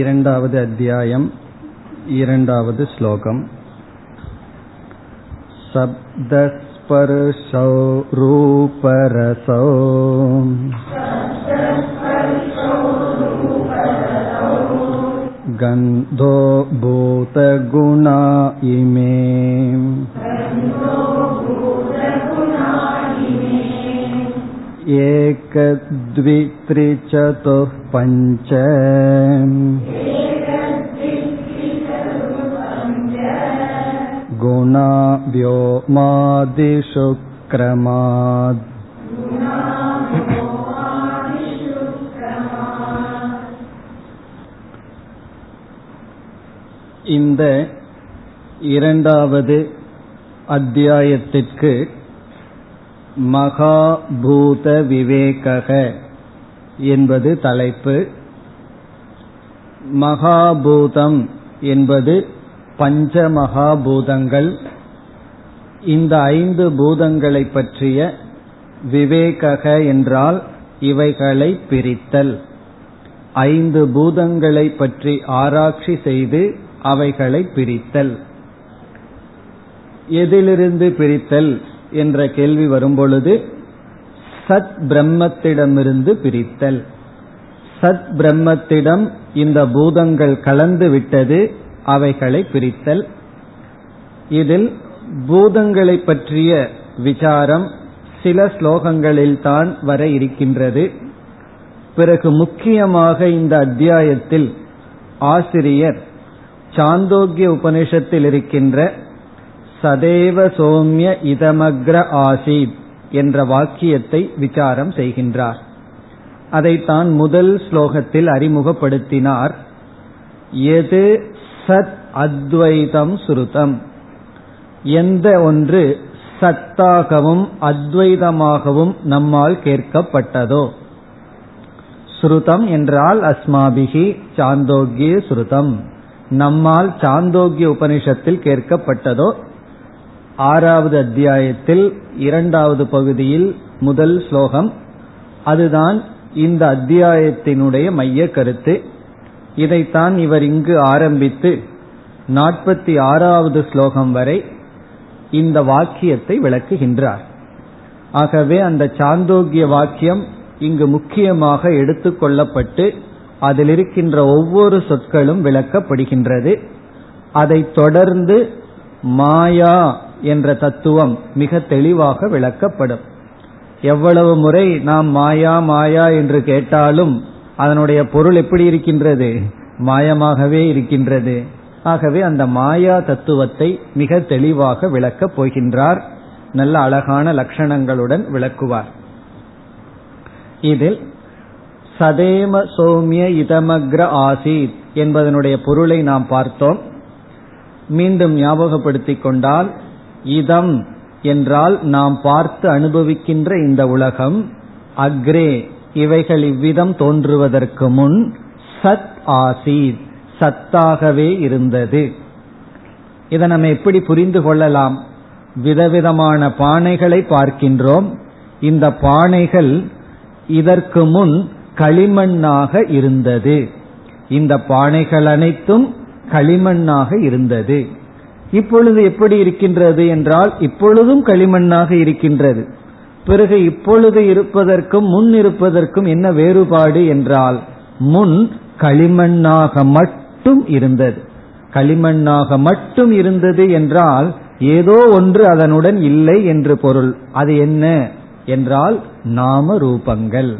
இரண்டாவது अध्यायम् இரண்டாவது श्लोकम् शब्दस्पर्शौ रूपरसौ गन्धो भूतगुणा इमे एकद्वित्रिचतुः पञ्च गुणा व्योमादिषु क्रमात् இந்த இரண்டாவது அத்தியாயத்திற்கு மகாபூத விவேகக என்பது தலைப்பு. மகாபூதம் என்பது பஞ்ச மகாபூதங்கள் இந்த ஐந்து பூதங்களை பற்றிய விவேகக என்றால் இவைகளை பிரித்தல். ஐந்து பூதங்களை பற்றி ஆராய்ச்சி செய்து அவைகளை பிரித்தல். எதிலிருந்து பிரித்தல்? என்ற கேள்வி வரும்பொழுது சத் பிரம்மத்திடமிருந்து பிரித்தல். சத் பிரம்மத்திடம் இந்த பூதங்கள் கலந்து விட்டது அவைகளை பிரித்தல். இதில் பூதங்களை பற்றிய விசாரம் சில ஸ்லோகங்களில் தான் வர இருக்கின்றது. பிறகு முக்கியமாக இந்த அத்தியாயத்தில் ஆசிரியர் சாந்தோக்கிய உபனிஷத்தில் இருக்கின்ற சதேவ சோமிய இதமக்ர ஆசித் என்ற வாக்கியத்தை விசாரம் செய்கின்றார். அதைத்தான் முதல் ஸ்லோகத்தில் அறிமுகப்படுத்தினார். எது சத் அத்வைதம் சுருதம் எந்த ஒன்று சத்தாகவும் அத்வைதமாகவும் நம்மால் கேட்கப்பட்டதோ. ஸ்ருதம் என்றால் அஸ்மாபிகி சாந்தோக்கிய ஸ்ருதம் நம்மால் சாந்தோக்கிய உபனிஷத்தில் கேட்கப்பட்டதோ ஆறாவது அத்தியாயத்தில் இரண்டாவது பகுதியில் முதல் ஸ்லோகம். அதுதான் இந்த அத்தியாயத்தினுடைய மைய கருத்து. இதைத்தான் இவர் இங்கு ஆரம்பித்து நாற்பத்தி ஆறாவது ஸ்லோகம் வரை இந்த வாக்கியத்தை விளக்குகின்றார். ஆகவே அந்த சாந்தோக்கிய வாக்கியம் இங்கு முக்கியமாக எடுத்துக்கொள்ளப்பட்டு அதில் இருக்கின்ற ஒவ்வொரு சொற்களும் விளக்கப்படுகின்றது. அதைத் தொடர்ந்து மாயா என்ற தத்துவம் மிக தெளிவாக விளக்கப்படும். எவ்வளவு முறை நாம் மாயா மாயா என்று கேட்டாலும் அதனுடைய பொருள் எப்படி இருக்கின்றது? மாயமாகவே இருக்கின்றது. ஆகவே அந்த மாயா தத்துவத்தை மிக தெளிவாக விளக்கப் போகின்றார். நல்ல அழகான லட்சணங்களுடன் விளக்குவார். இதில் சதேம சௌமிய இதமக்ர ஆசித் என்பதனுடைய பொருளை நாம் பார்த்தோம். மீண்டும் ஞாபகப்படுத்திக் கொண்டால் இதம் என்றால் நாம் பார்த்து அனுபவிக்கின்ற இந்த உலகம். அக்ரே இவைகள் இவ்விதம் தோன்றுவதற்கு முன் சத் ஆசீத் சத்தாகவே இருந்தது. இதை நம்ம எப்படி புரிந்து கொள்ளலாம்? விதவிதமான பானைகளை பார்க்கின்றோம். இந்த பானைகள் இதற்கு முன் களிமண்ணாக இருந்தது. இந்த பானைகள் அனைத்தும் களிமண்ணாக இருந்தது. இப்பொழுது எப்படி இருக்கின்றது என்றால் இப்பொழுதும் களிமண்ணாக இருக்கின்றது. பிறகு இப்பொழுது இருப்பதற்கும் முன் இருப்பதற்கும் என்ன வேறுபாடு என்றால் முன் களிமண்ணாக மட்டும் இருந்தது. களிமண்ணாக மட்டும் இருந்தது என்றால் ஏதோ ஒன்று அதனுடன் இல்லை என்று பொருள். அது என்ன என்றால் நாம ரூபங்கள்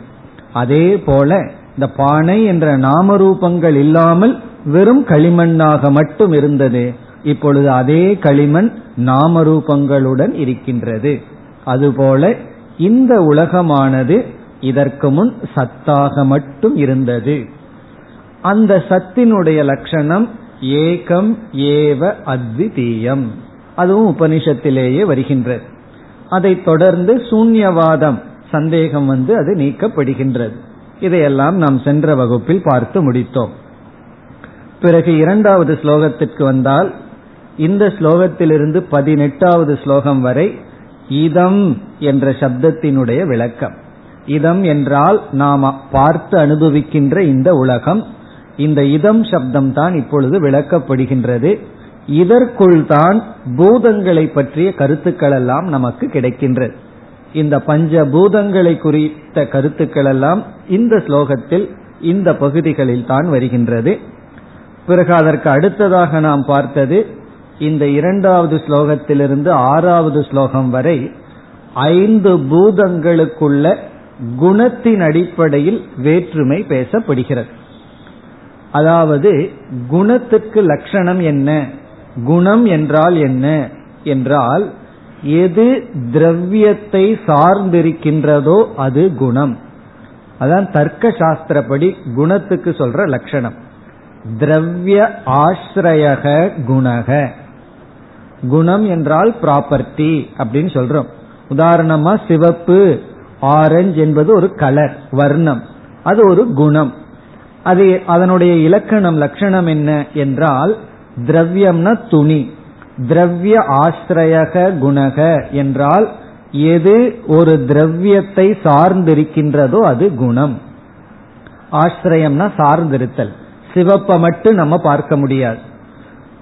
அதே போல இந்த பானை என்ற நாம ரூபங்கள் இல்லாமல் வெறும் களிமண்ணாக மட்டும் இருந்தது. இப்பொழுது அதே களிமண் நாம ரூபங்களுடன் இருக்கின்றது. அதுபோல இந்த உலகமானது இதற்கு முன் சத்தாக மட்டும் இருந்தது. அந்த சத்தினுடைய லட்சணம் ஏகம் ஏவ அத்விதீயம். அதுவும் உபனிஷத்திலேயே வருகின்றது. அதைத் தொடர்ந்து சூன்யவாதம் சந்தேகம் வந்து அது நீக்கப்படுகின்றது. இதையெல்லாம் நாம் சென்ற வகுப்பில் பார்த்து முடித்தோம். பிறகு இரண்டாவது ஸ்லோகத்திற்கு வந்தால் இந்த ஸ்லோகத்திலிருந்து பதினெட்டாவது ஸ்லோகம் வரை இதம் என்ற சப்தத்தினுடைய விளக்கம். இதம் என்றால் நாம் பார்த்து அனுபவிக்கின்ற இந்த உலகம். இந்த இதம் சப்தம் தான் இப்பொழுது விளக்கப்படுகின்றது. இதற்குள் தான் பூதங்களை பற்றிய கருத்துக்கள் எல்லாம் நமக்கு கிடைக்கின்றது இந்த பஞ்ச பூதங்களை குறித்த கருத்துக்கள் எல்லாம் இந்த ஸ்லோகத்தில் இந்த பகுதிகளில் தான் வருகின்றது. பிறகு அதற்கு அடுத்ததாக நாம் பார்த்தது இந்த இரண்டாவது ஸ்லோகத்திலிருந்து ஆறாவது ஸ்லோகம் வரை ஐந்து பூதங்களுக்குள்ள குணத்தின் அடிப்படையில் வேற்றுமை பேசப்படுகிறது. அதாவது குணத்துக்கு லட்சணம் என்ன? குணம் என்றால் என்ன? என்றால் எது திரவியத்தை சார்ந்திருக்கின்றதோ அது குணம். அதான் தர்க்க சாஸ்திரப்படி குணத்துக்கு சொல்ற லட்சணம். திரவிய ஆசிரயக குணக. குணம் என்றால் ப்ராப்பர்ட்டி அப்படின்னு சொல்றோம். உதாரணமா சிவப்பு ஆரஞ்சு என்பது ஒரு கலர் வர்ணம். அது ஒரு குணம். அது அதனுடைய இலக்கணம் லட்சணம் என்ன என்றால் திரவியம்னா துணி. திரவிய ஆசிரயக குணக என்றால் எது ஒரு திரவியத்தை சார்ந்திருக்கின்றதோ அது குணம். ஆசிரியம்னா சார்ந்திருத்தல். சிவப்பை மட்டும் நம்ம பார்க்க முடியாது.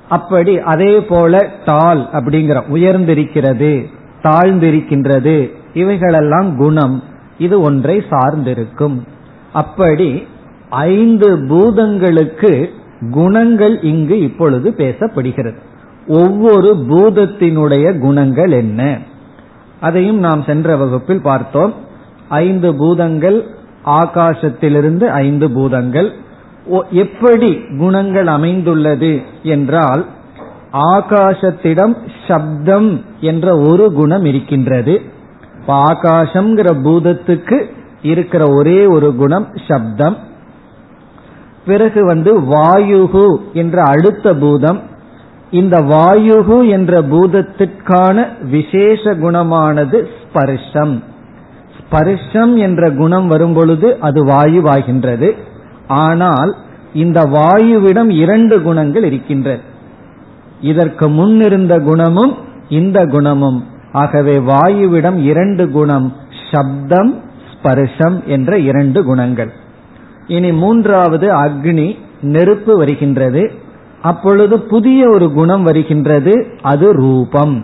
அப்படி அதே போல தாள் அப்படிங்கிற உயர்ந்திருக்கிறது தாழ்ந்திருக்கின்றது இவைகளெல்லாம் குணம் இது ஒன்றை சார்ந்திருக்கும். அப்படி ஐந்து பூதங்களுக்கு குணங்கள் இங்கு இப்பொழுது பேசப்படுகிறது. ஒவ்வொரு பூதத்தினுடைய குணங்கள் என்ன? அதையும் நாம் சென்ற வகுப்பில் பார்த்தோம். ஐந்து பூதங்கள் ஆகாசத்திலிருந்து ஐந்து பூதங்கள் எப்படி குணங்கள் அமைந்துள்ளது என்றால் ஆகாசத்திடம் சப்தம் என்ற ஒரு குணம் இருக்கின்றது. ஆகாசம்ங்கிற பூதத்துக்கு இருக்கிற ஒரே ஒரு குணம் சப்தம். பிறகு வந்து வாயுகு என்ற அடுத்த பூதம். இந்த வாயுகு என்ற பூதத்திற்கான விசேஷ குணமானது ஸ்பர்ஷம். ஸ்பர்ஷம் என்ற குணம் வரும் பொழுது அது வாயுவாகின்றது. ஆனால் இந்த வாயுவிடம் இரண்டு குணங்கள் இருக்கின்றது இதற்கு முன் இருந்த குணமும் இந்த குணமும். ஆகவே வாயுவிடம் இரண்டு குணம் சப்தம் ஸ்பர்ஷம் என்ற இரண்டு குணங்கள். இனி மூன்றாவது அக்னி நெருப்பு வருகின்றது. அப்பொழுது புதிய ஒரு குணம் வருகின்றது அது ரூபம்.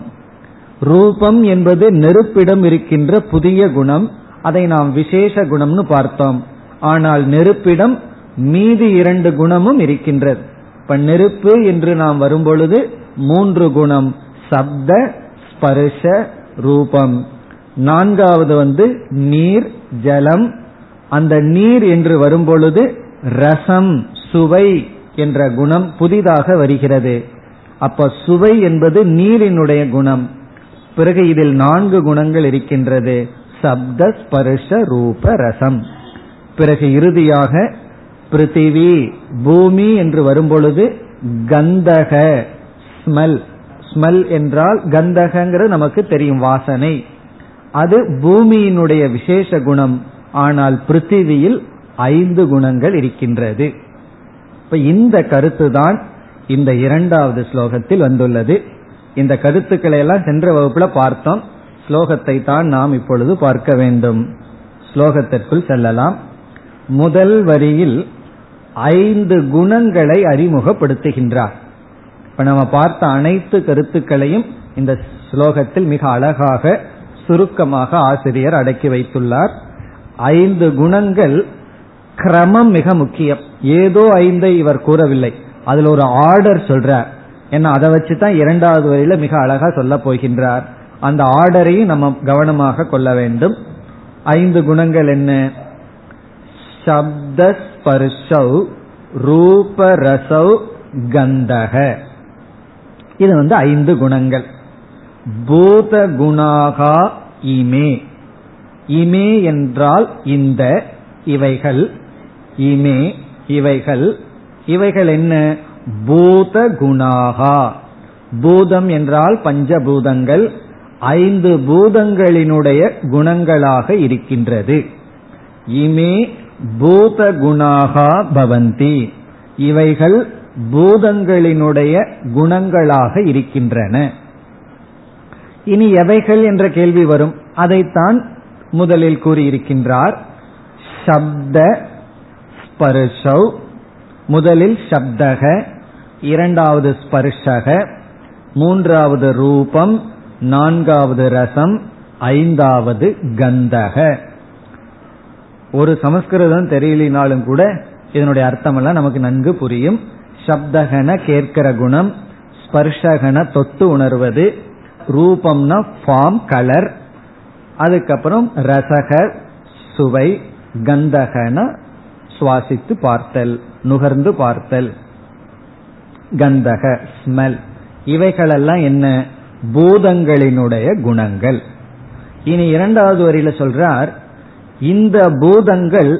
ரூபம் என்பது நெருப்பிடம் இருக்கின்ற புதிய குணம். அதை நாம் விசேஷ குணம்னு பார்த்தோம். ஆனால் நெருப்பிடம் மீதி இரண்டு குணமும் இருக்கின்றது. இப்ப நெருப்பு என்று நாம் வரும்பொழுது மூன்று குணம் சப்த ஸ்பர்ஷ ரூபம். நான்காவது வந்து நீர் ஜலம். அந்த நீர் என்று வரும்பொழுது ரசம் சுவை என்ற குணம் புதிதாக வருகிறது. அப்ப சுவை என்பது நீரினுடைய குணம். பிறகு இதில் நான்கு குணங்கள் இருக்கின்றது. சப்த ஸ்பர்ஷ ரூப ரசம். பிறகு இறுதியாக பிருத்திவி பூமி என்று வரும்பொழுது கந்தக ஸ்மெல். ஸ்மெல் என்றால் கந்தகங்கிறது நமக்கு தெரியும் வாசனை. அது பூமியினுடைய விசேஷ குணம். ஆனால் பிருத்திவியில் ஐந்து குணங்கள் இருக்கின்றது. இப்ப இந்த கருத்து தான் இந்த இரண்டாவது ஸ்லோகத்தில் வந்துள்ளது. இந்த கருத்துக்களை எல்லாம் சென்ற வகுப்புல பார்த்தோம். ஸ்லோகத்தை தான் நாம் இப்பொழுது பார்க்க வேண்டும். ஸ்லோகத்திற்குள் செல்லலாம். முதல் வரியில் ஐந்து குணங்களை அறிமுகப்படுத்துகின்றார். இப்ப நம்ம பார்த்த அனைத்து கருத்துக்களையும் இந்த ஸ்லோகத்தில் மிக அழகாக சுருக்கமாக ஆசிரியர் அடக்கி வைத்துள்ளார். ஐந்து குணங்கள் கிரமம் மிக முக்கியம். ஏதோ ஐந்தை இவர் கூறவில்லை. அதுல ஒரு ஆர்டர் சொல்றார். ஏன்னா அதை வச்சுதான் இரண்டாவது வரையில மிக அழகா சொல்ல போகின்றார். அந்த ஆர்டரையும் நம்ம கவனமாக கொள்ள வேண்டும். ஐந்து குணங்கள் என்ன? சப்த ஸ்பர்ஷௌ ரூபரசௌ கந்தக. இது வந்து ஐந்து குணங்கள். பூத குணாகா இமே. இமே என்றால் இந்த இவைகள். இமே இவைகள். இவைகள் என்ன? பூத குணாகா பூதம் என்றால் பஞ்சபூதங்கள். ஐந்து பூதங்களினுடைய குணங்களாக இருக்கின்றது. இமே பூத குணாகா பவந்தி. இவைகள் பூதங்களினுடைய குணங்களாக இருக்கின்றன. இனி எவைகள் என்ற கேள்வி வரும். அதைத்தான் முதலில் கூறியிருக்கின்றார். சப்த ஸ்பர்ஷௌ. முதலில் சப்தக இரண்டாவது ஸ்பர்ஷக மூன்றாவது ரூபம் நான்காவது ரசம் ஐந்தாவது கந்தக. ஒரு சமஸ்கிருதம் தெரியலினாலும் கூட இதனுடைய அர்த்தம் எல்லாம் நமக்கு நன்கு புரியும். சப்தகன கேட்கிற குணம் ஸ்பர்ஷகன தொட்டு உணர்வது ரூபம்னா ஃபார்ம் கலர் அதுக்கப்புறம் ரசக சுவை கந்தகன சுவாசித்து பார்த்தல் நுகர்ந்து பார்த்தல். கந்தக ஸ்மெல் இவைகளெல்லாம் என்ன? பூதங்களினுடைய குணங்கள். இனி இரண்டாவது வரியில சொல்றார் இந்த பூதங்கள்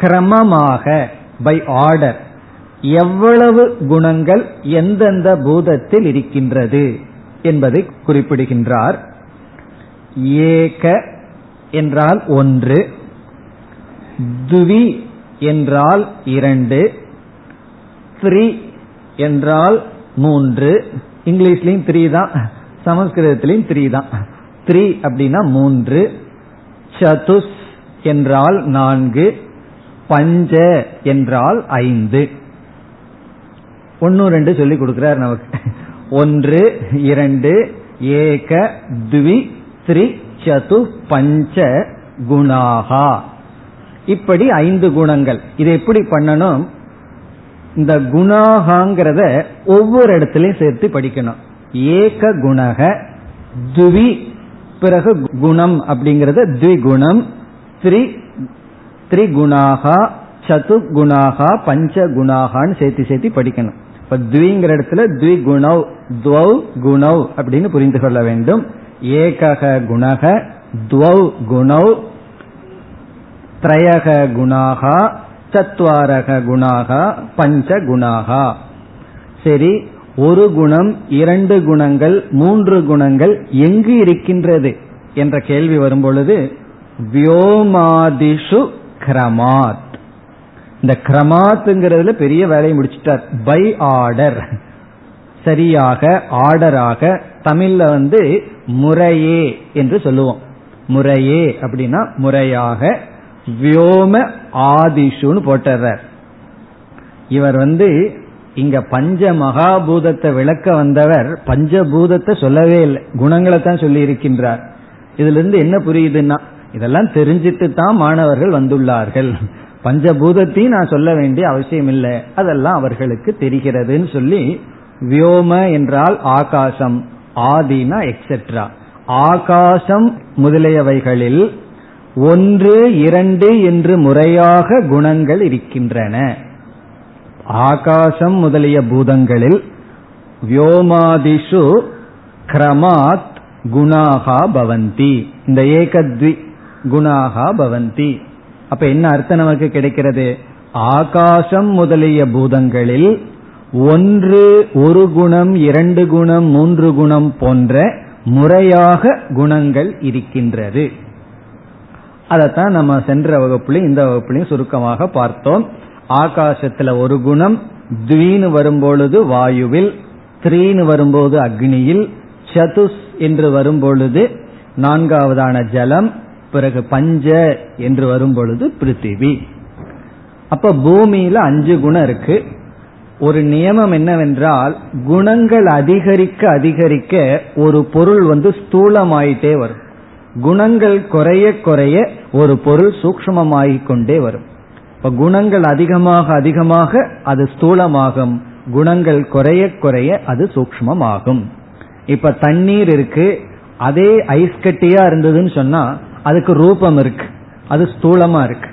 கிரமமாக பை ஆர்டர் எவ்வளவு குணங்கள் எந்தெந்த பூதத்தில் இருக்கின்றது என்பதை குறிப்பிடுகின்றார். ஏக என்றால் ஒன்று துவி என்றால் இரண்டு த்ரீ என்றால் மூன்று. இங்கிலீஷ்லயும் த்ரீ தான் சமஸ்கிருதத்திலையும் த்ரீ தான். த்ரீ அப்படின்னா மூன்று சதுஸ் என்றால் நான்கு பஞ்ச என்றால் ஐந்து. ஒன்னு ரெண்டு சொல்லி கொடுக்கிறார் நமக்கு. ஒன்று இரண்டு ஏக துவி த்ரி சது பஞ்ச குணாகா. இப்படி ஐந்து குணங்கள். இது எப்படி பண்ணணும்? இந்த குணாகாங்கிறத ஒவ்வொரு இடத்துலயும் சேர்த்து படிக்கணும். ஏக குணக துவி பிறகு குணம் அப்படிங்கறது த்விகுணம் த்ரி த்ரிகுணாகா சது குணாகா பஞ்ச குணாகான்னு சேர்த்து சேர்த்து படிக்கணும். இப்ப த்விங்கிற இடத்துல த்விகுணவ் துவௌ குணவ் அப்படின்னு புரிந்து கொள்ள வேண்டும். ஏகக குணக துவௌ குணவ் திரயக குணாகா சத்வாரக குணாகா பஞ்ச குணாகா சரி ஒரு குணம் இரண்டு குணங்கள் மூன்று குணங்கள் எங்கு இருக்கின்றது? என்ற கேள்வி வரும்பொழுது வியோமாதிஷு கிரமாத். இந்த கிரமாத்துங்கிறதுல பெரிய வேலையை முடிச்சிட்டார். By order. சரியாக ஆர்டராக தமிழ்ல வந்து முறையே என்று சொல்லுவோம். முறையே அப்படின்னா முறையாக வியோம ஆதிஷுன்னு போட்டுறார். இவர் வந்து இங்க பஞ்ச மகாபூதத்தை விளக்க வந்தவர். பஞ்சபூதத்தை சொல்லவே இல்லை. குணங்களை தான் சொல்லி இருக்கின்றார் இதுல இருந்து என்ன புரியுதுன்னா இதெல்லாம் தெரிஞ்சிட்டு தான் மாணவர்கள் வந்துள்ளார்கள். பஞ்சபூதத்தையும் நான் சொல்ல வேண்டிய அவசியம் இல்லை. அதெல்லாம் அவர்களுக்கு தெரிகிறதுன்னு சொல்லி வியோம என்றால் ஆகாசம் ஆதினா எக்ஸெட்ரா ஆகாசம் முதலியவைகளில் ஒன்று இரண்டு என்று முறையாக குணங்கள் இருக்கின்றன. ஆகாசம் முதலிய பூதங்களில் வியோமாதிஷு கிரமாத் குணாகா பவந்தி. இந்த ஏகத்வி குணாகா பவந்தி. அப்ப என்ன அர்த்தம் நமக்கு கிடைக்கிறது? ஆகாசம் முதலிய பூதங்களில் ஒன்று ஒரு குணம் இரண்டு குணம் மூன்று குணம் போன்ற முறையாக குணங்கள் இருக்கின்றது. அதைத்தான் நம்ம சென்ற வகுப்புலையும் இந்த வகுப்புலையும் சுருக்கமாக பார்த்தோம். ஆகாசத்துல ஒரு குணம் த்வீனு வரும்பொழுது வாயுவில் த்ரீனு வரும்போது அக்னியில் சதுஸ் என்று வரும்பொழுது நான்காவதான ஜலம் பிறகு பஞ்ச என்று வரும்பொழுது பிருத்திவி. அப்ப பூமியில அஞ்சு குணம் இருக்கு. ஒரு நியமம் என்னவென்றால் குணங்கள் அதிகரிக்க அதிகரிக்க ஒரு பொருள் வந்து ஸ்தூலமாயிட்டே வரும். குணங்கள் குறைய குறைய ஒரு பொருள் சூக்மமாகிக் கொண்டே வரும். இப்ப குணங்கள் அதிகமாக அதிகமாக அது ஸ்தூலமாகும். குணங்கள் குறைய குறைய அது சூக்மமாகும் இப்ப தண்ணீர் இருக்கு. அதே ஐஸ் கட்டியா இருந்ததுன்னு சொன்னா அதுக்கு ரூபம் இருக்கு. அது ஸ்தூலமா இருக்கு.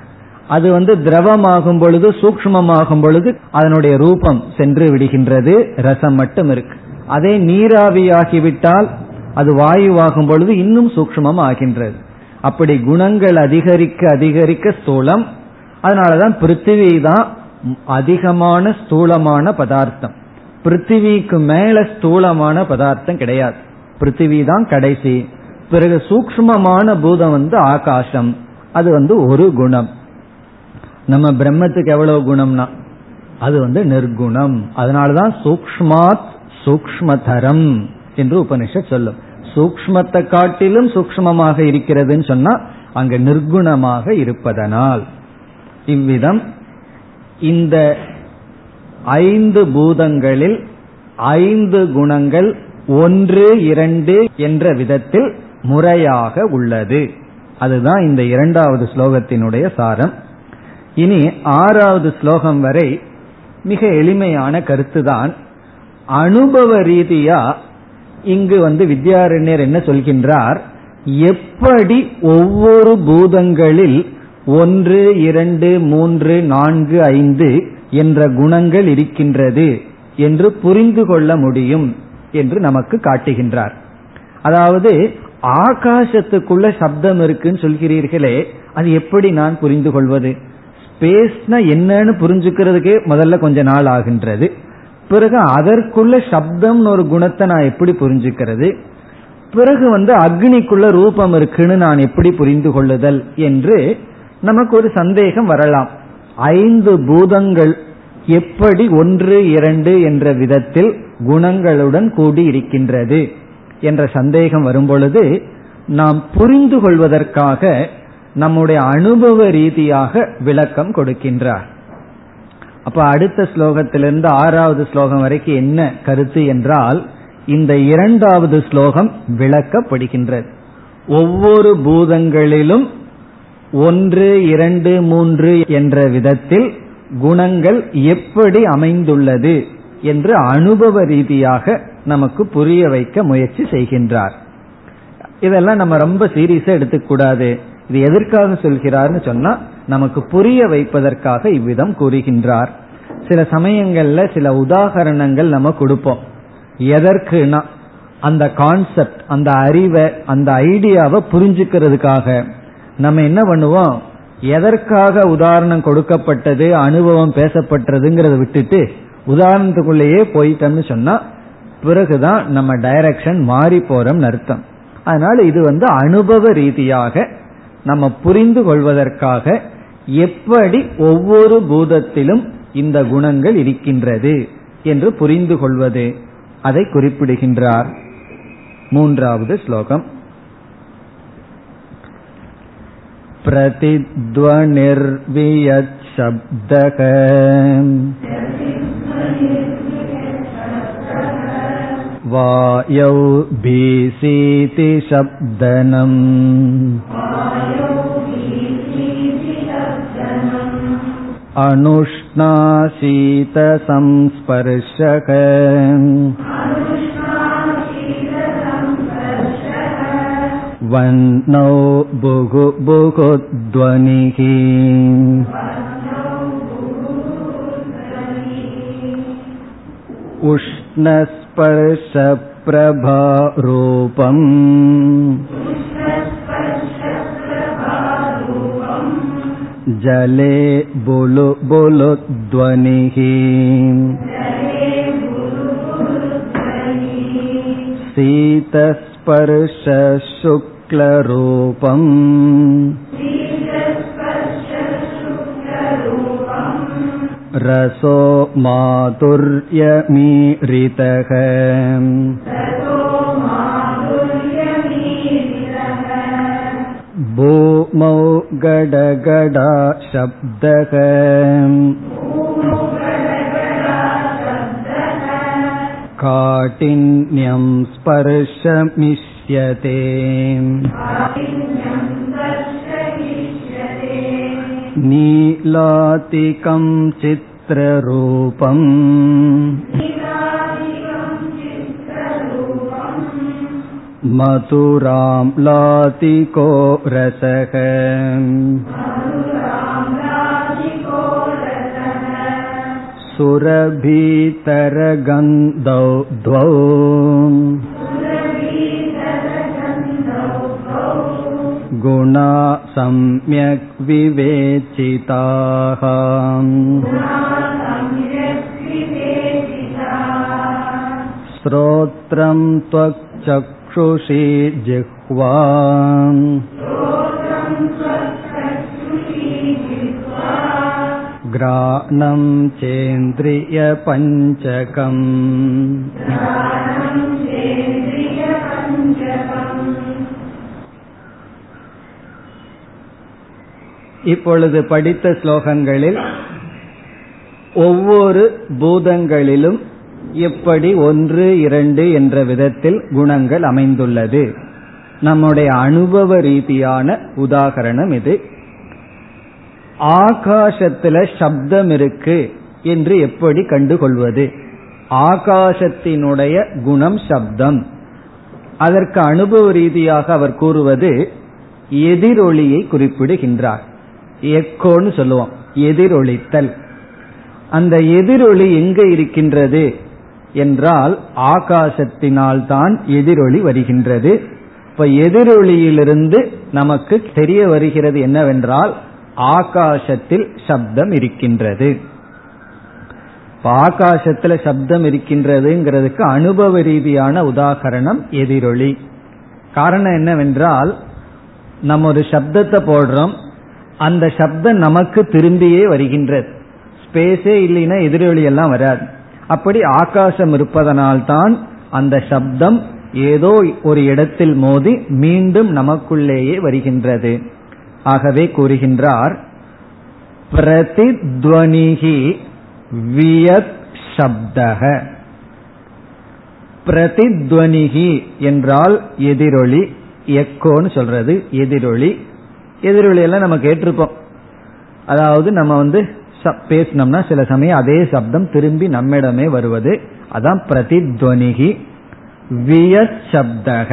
அது வந்து திரவமாகும் பொழுது சூக்மமாகும் பொழுது அதனுடைய ரூபம் சென்று விடுகின்றது. ரசம் மட்டும் இருக்கு. அதே நீராவியாகிவிட்டால் அது வாயுவாகும் பொழுது இன்னும் சூக்மம் ஆகின்றது. அப்படி குணங்கள் அதிகரிக்க அதிகரிக்க ஸ்தூலம். அதனாலதான் பிருத்திவி தான் அதிகமான ஸ்தூலமான பதார்த்தம். பிருத்திவிக்கு மேல ஸ்தூலமான பதார்த்தம் கிடையாது. பிருத்திவி தான் கடைசி. பிறகு சூக்மமான பூதம் வந்து ஆகாசம். அது வந்து ஒரு குணம். நம்ம பிரம்மத்துக்கு எவ்வளவு குணம்னா அது வந்து நிர்குணம். அதனாலதான் சூக்மாத் சூக்மதரம் என்று உபனிஷத் சொல்லும். சூக்மத்தை காட்டிலும் சூக்மமாக இருக்கிறதுன்னு சொன்னா அங்க நிர்குணமாக இருப்பதனால். இவ்விதம் இந்த ஐந்து பூதங்களில் ஐந்து குணங்கள் ஒன்று இரண்டு என்ற விதத்தில் முறையாக உள்ளது. அதுதான் இந்த இரண்டாவது ஸ்லோகத்தினுடைய சாரம். இனி ஆறாவது ஸ்லோகம் வரை மிக எளிமையான கருத்துதான். அனுபவ ரீதியா இங்கு வந்து வித்யாரண்யர் என்ன சொல்கின்றார்? எப்படி ஒவ்வொரு பூதங்களில் ஒன்று இரண்டு மூன்று நான்கு ஐந்து என்ற குணங்கள் இருக்கின்றது என்று புரிந்து கொள்ள முடியும் என்று நமக்கு காட்டுகின்றார். அதாவது ஆகாசத்துக்குள்ள சப்தம் இருக்குன்னு சொல்கிறீர்களே அது எப்படி நான் புரிந்து கொள்வது ஸ்பேஸ்னா என்னன்னு புரிஞ்சுக்கிறதுக்கே முதல்ல கொஞ்ச நாள் ஆகின்றது. பிறகு அதற்குள்ள சப்தம்னு ஒரு குணத்தை நான் எப்படி புரிஞ்சுக்கிறது? பிறகு வந்து அக்னிக்குள்ள ரூபம் இருக்குன்னு நான் எப்படி புரிந்து கொள்ளுதல் என்று நமக்கு ஒரு சந்தேகம் வரலாம். ஐந்து பூதங்கள் எப்படி ஒன்று இரண்டு என்ற விதத்தில் குணங்களுடன் கூடி இருக்கின்றது என்ற சந்தேகம் வரும்பொழுது நாம் புரிந்து கொள்வதற்காக நம்முடைய அனுபவ ரீதியாக விளக்கம் கொடுக்கின்றார். அப்ப அடுத்த ஸ்லோகத்திலிருந்து ஆறாவது ஸ்லோகம் வரைக்கும் என்ன கருத்து என்றால் இந்த இரண்டாவது ஸ்லோகம் விளக்கப்படுகின்றது. ஒவ்வொரு பூதங்களிலும் ஒன்று இரண்டு மூன்று என்ற விதத்தில் குணங்கள் எப்படி அமைந்துள்ளது? என்று அனுபவ ரீதியாக நமக்கு புரிய வைக்க முயற்சி செய்கின்றார். இதெல்லாம் நம்ம ரொம்ப சீரியஸா எடுத்துக்கூடாது. இது எதற்காக சொல்கிறார்னு சொன்னா நமக்கு புரிய வைப்பதற்காக இவ்விதம் கூறுகின்றார். சில சமயங்கள்ல சில உதாகரணங்கள் நம்ம கொடுப்போம். எதற்குனா அந்த கான்செப்ட் அந்த அறிவை அந்த ஐடியாவை புரிஞ்சுக்கிறதுக்காக. நம்ம என்ன பண்ணுவோம்? எதற்காக உதாரணம் கொடுக்கப்பட்டது அனுபவம் பேசப்பட்டதுங்கிறத விட்டுட்டு உதாரணத்துக்குள்ளேயே போயிட்டோம்னு சொன்னா பிறகுதான் நம்ம டைரக்ஷன் மாறி போறோம்னு அர்த்தம் அதனால இது வந்து அனுபவ ரீதியாக நம்ம புரிந்து கொள்வதற்காக எப்படி ஒவ்வொரு பூதத்திலும் இந்த குணங்கள் இருக்கின்றது என்று புரிந்து கொள்வது அதை குறிப்பிடுகின்றார் மூன்றாவது ஸ்லோகம் प्रतिध्वनिर्वियच्छब्दः वायौ भीसीति शब्दनम् अनुष्णाशीतसंस्पर्शक वह्नौ बुगु बुगुध्वनिः उष्णस्पर्शप्रभारूपम् जले बुलु बुलु ध्वनिः शीतस्पर्शशुक्लरूपम् रसो माधुर्यमीरितः भूमौ गडगडा शब्दः काठिन्यं स्पर्शमिष्यते नीलातिकं चित्ररूपम् मधुरां लातिको रसः सुरभीतरगन्धौ द्वौ गुणा सम्यक् विवेचिताः श्रोत्रं त्वक्चक्षुषी जिह्वा घ्राणं चेन्द्रियपञ्चकम् இப்பொழுது படித்த ஸ்லோகங்களில் ஒவ்வொரு பூதங்களிலும் எப்படி ஒன்று இரண்டு என்ற விதத்தில் குணங்கள் அமைந்துள்ளது. நம்முடைய அனுபவ ரீதியான உதாகரணம் இது. ஆகாசத்துல சப்தம் இருக்கு என்று எப்படி கண்டுகொள்வது? ஆகாசத்தினுடைய குணம் சப்தம். அதற்கு அனுபவ ரீதியாக அவர் கூறுவது எதிரொலியை குறிப்பிடுகின்றார். எக்கோன்னு சொல்லுவோம். எதிரொலித்தல். அந்த எதிரொலி எங்க இருக்கின்றது என்றால் ஆகாசத்தினால் தான் எதிரொலி வருகின்றது. இப்ப எதிரொலியிலிருந்து நமக்கு தெரிய வருகிறது என்னவென்றால் ஆகாசத்தில் சப்தம் இருக்கின்றது. ஆகாசத்துல சப்தம் இருக்கின்றதுங்கிறதுக்கு அனுபவ ரீதியான உதாகரணம் எதிரொலி. காரணம் என்னவென்றால் நம்ம ஒரு சப்தத்தை போடுறோம். அந்த சப்தம் நமக்கு திரும்பியே வருகின்றது. ஸ்பேஸே இல்லைன்னா எதிரொலி எல்லாம் வராது. அப்படி ஆகாசம் இருப்பதனால்தான் அந்த சப்தம் ஏதோ ஒரு இடத்தில் மோதி மீண்டும் நமக்குள்ளேயே வருகின்றது. ஆகவே கூறுகின்றார் பிரதித்வனிகி வியத் சப்தக. பிரதித்வனிகி என்றால் எதிரொலி எக்கோன்னு சொல்றது எதிரொலி. எதிரொலி எல்லாம் நம்ம கேட்டிருப்போம். அதாவது நம்ம வந்து பேசினோம்னா சில சமயம் அதே சப்தம் திரும்பி நம்மிடமே வருவது. அதான் பிரதித்வனிகி வியத் சப்தக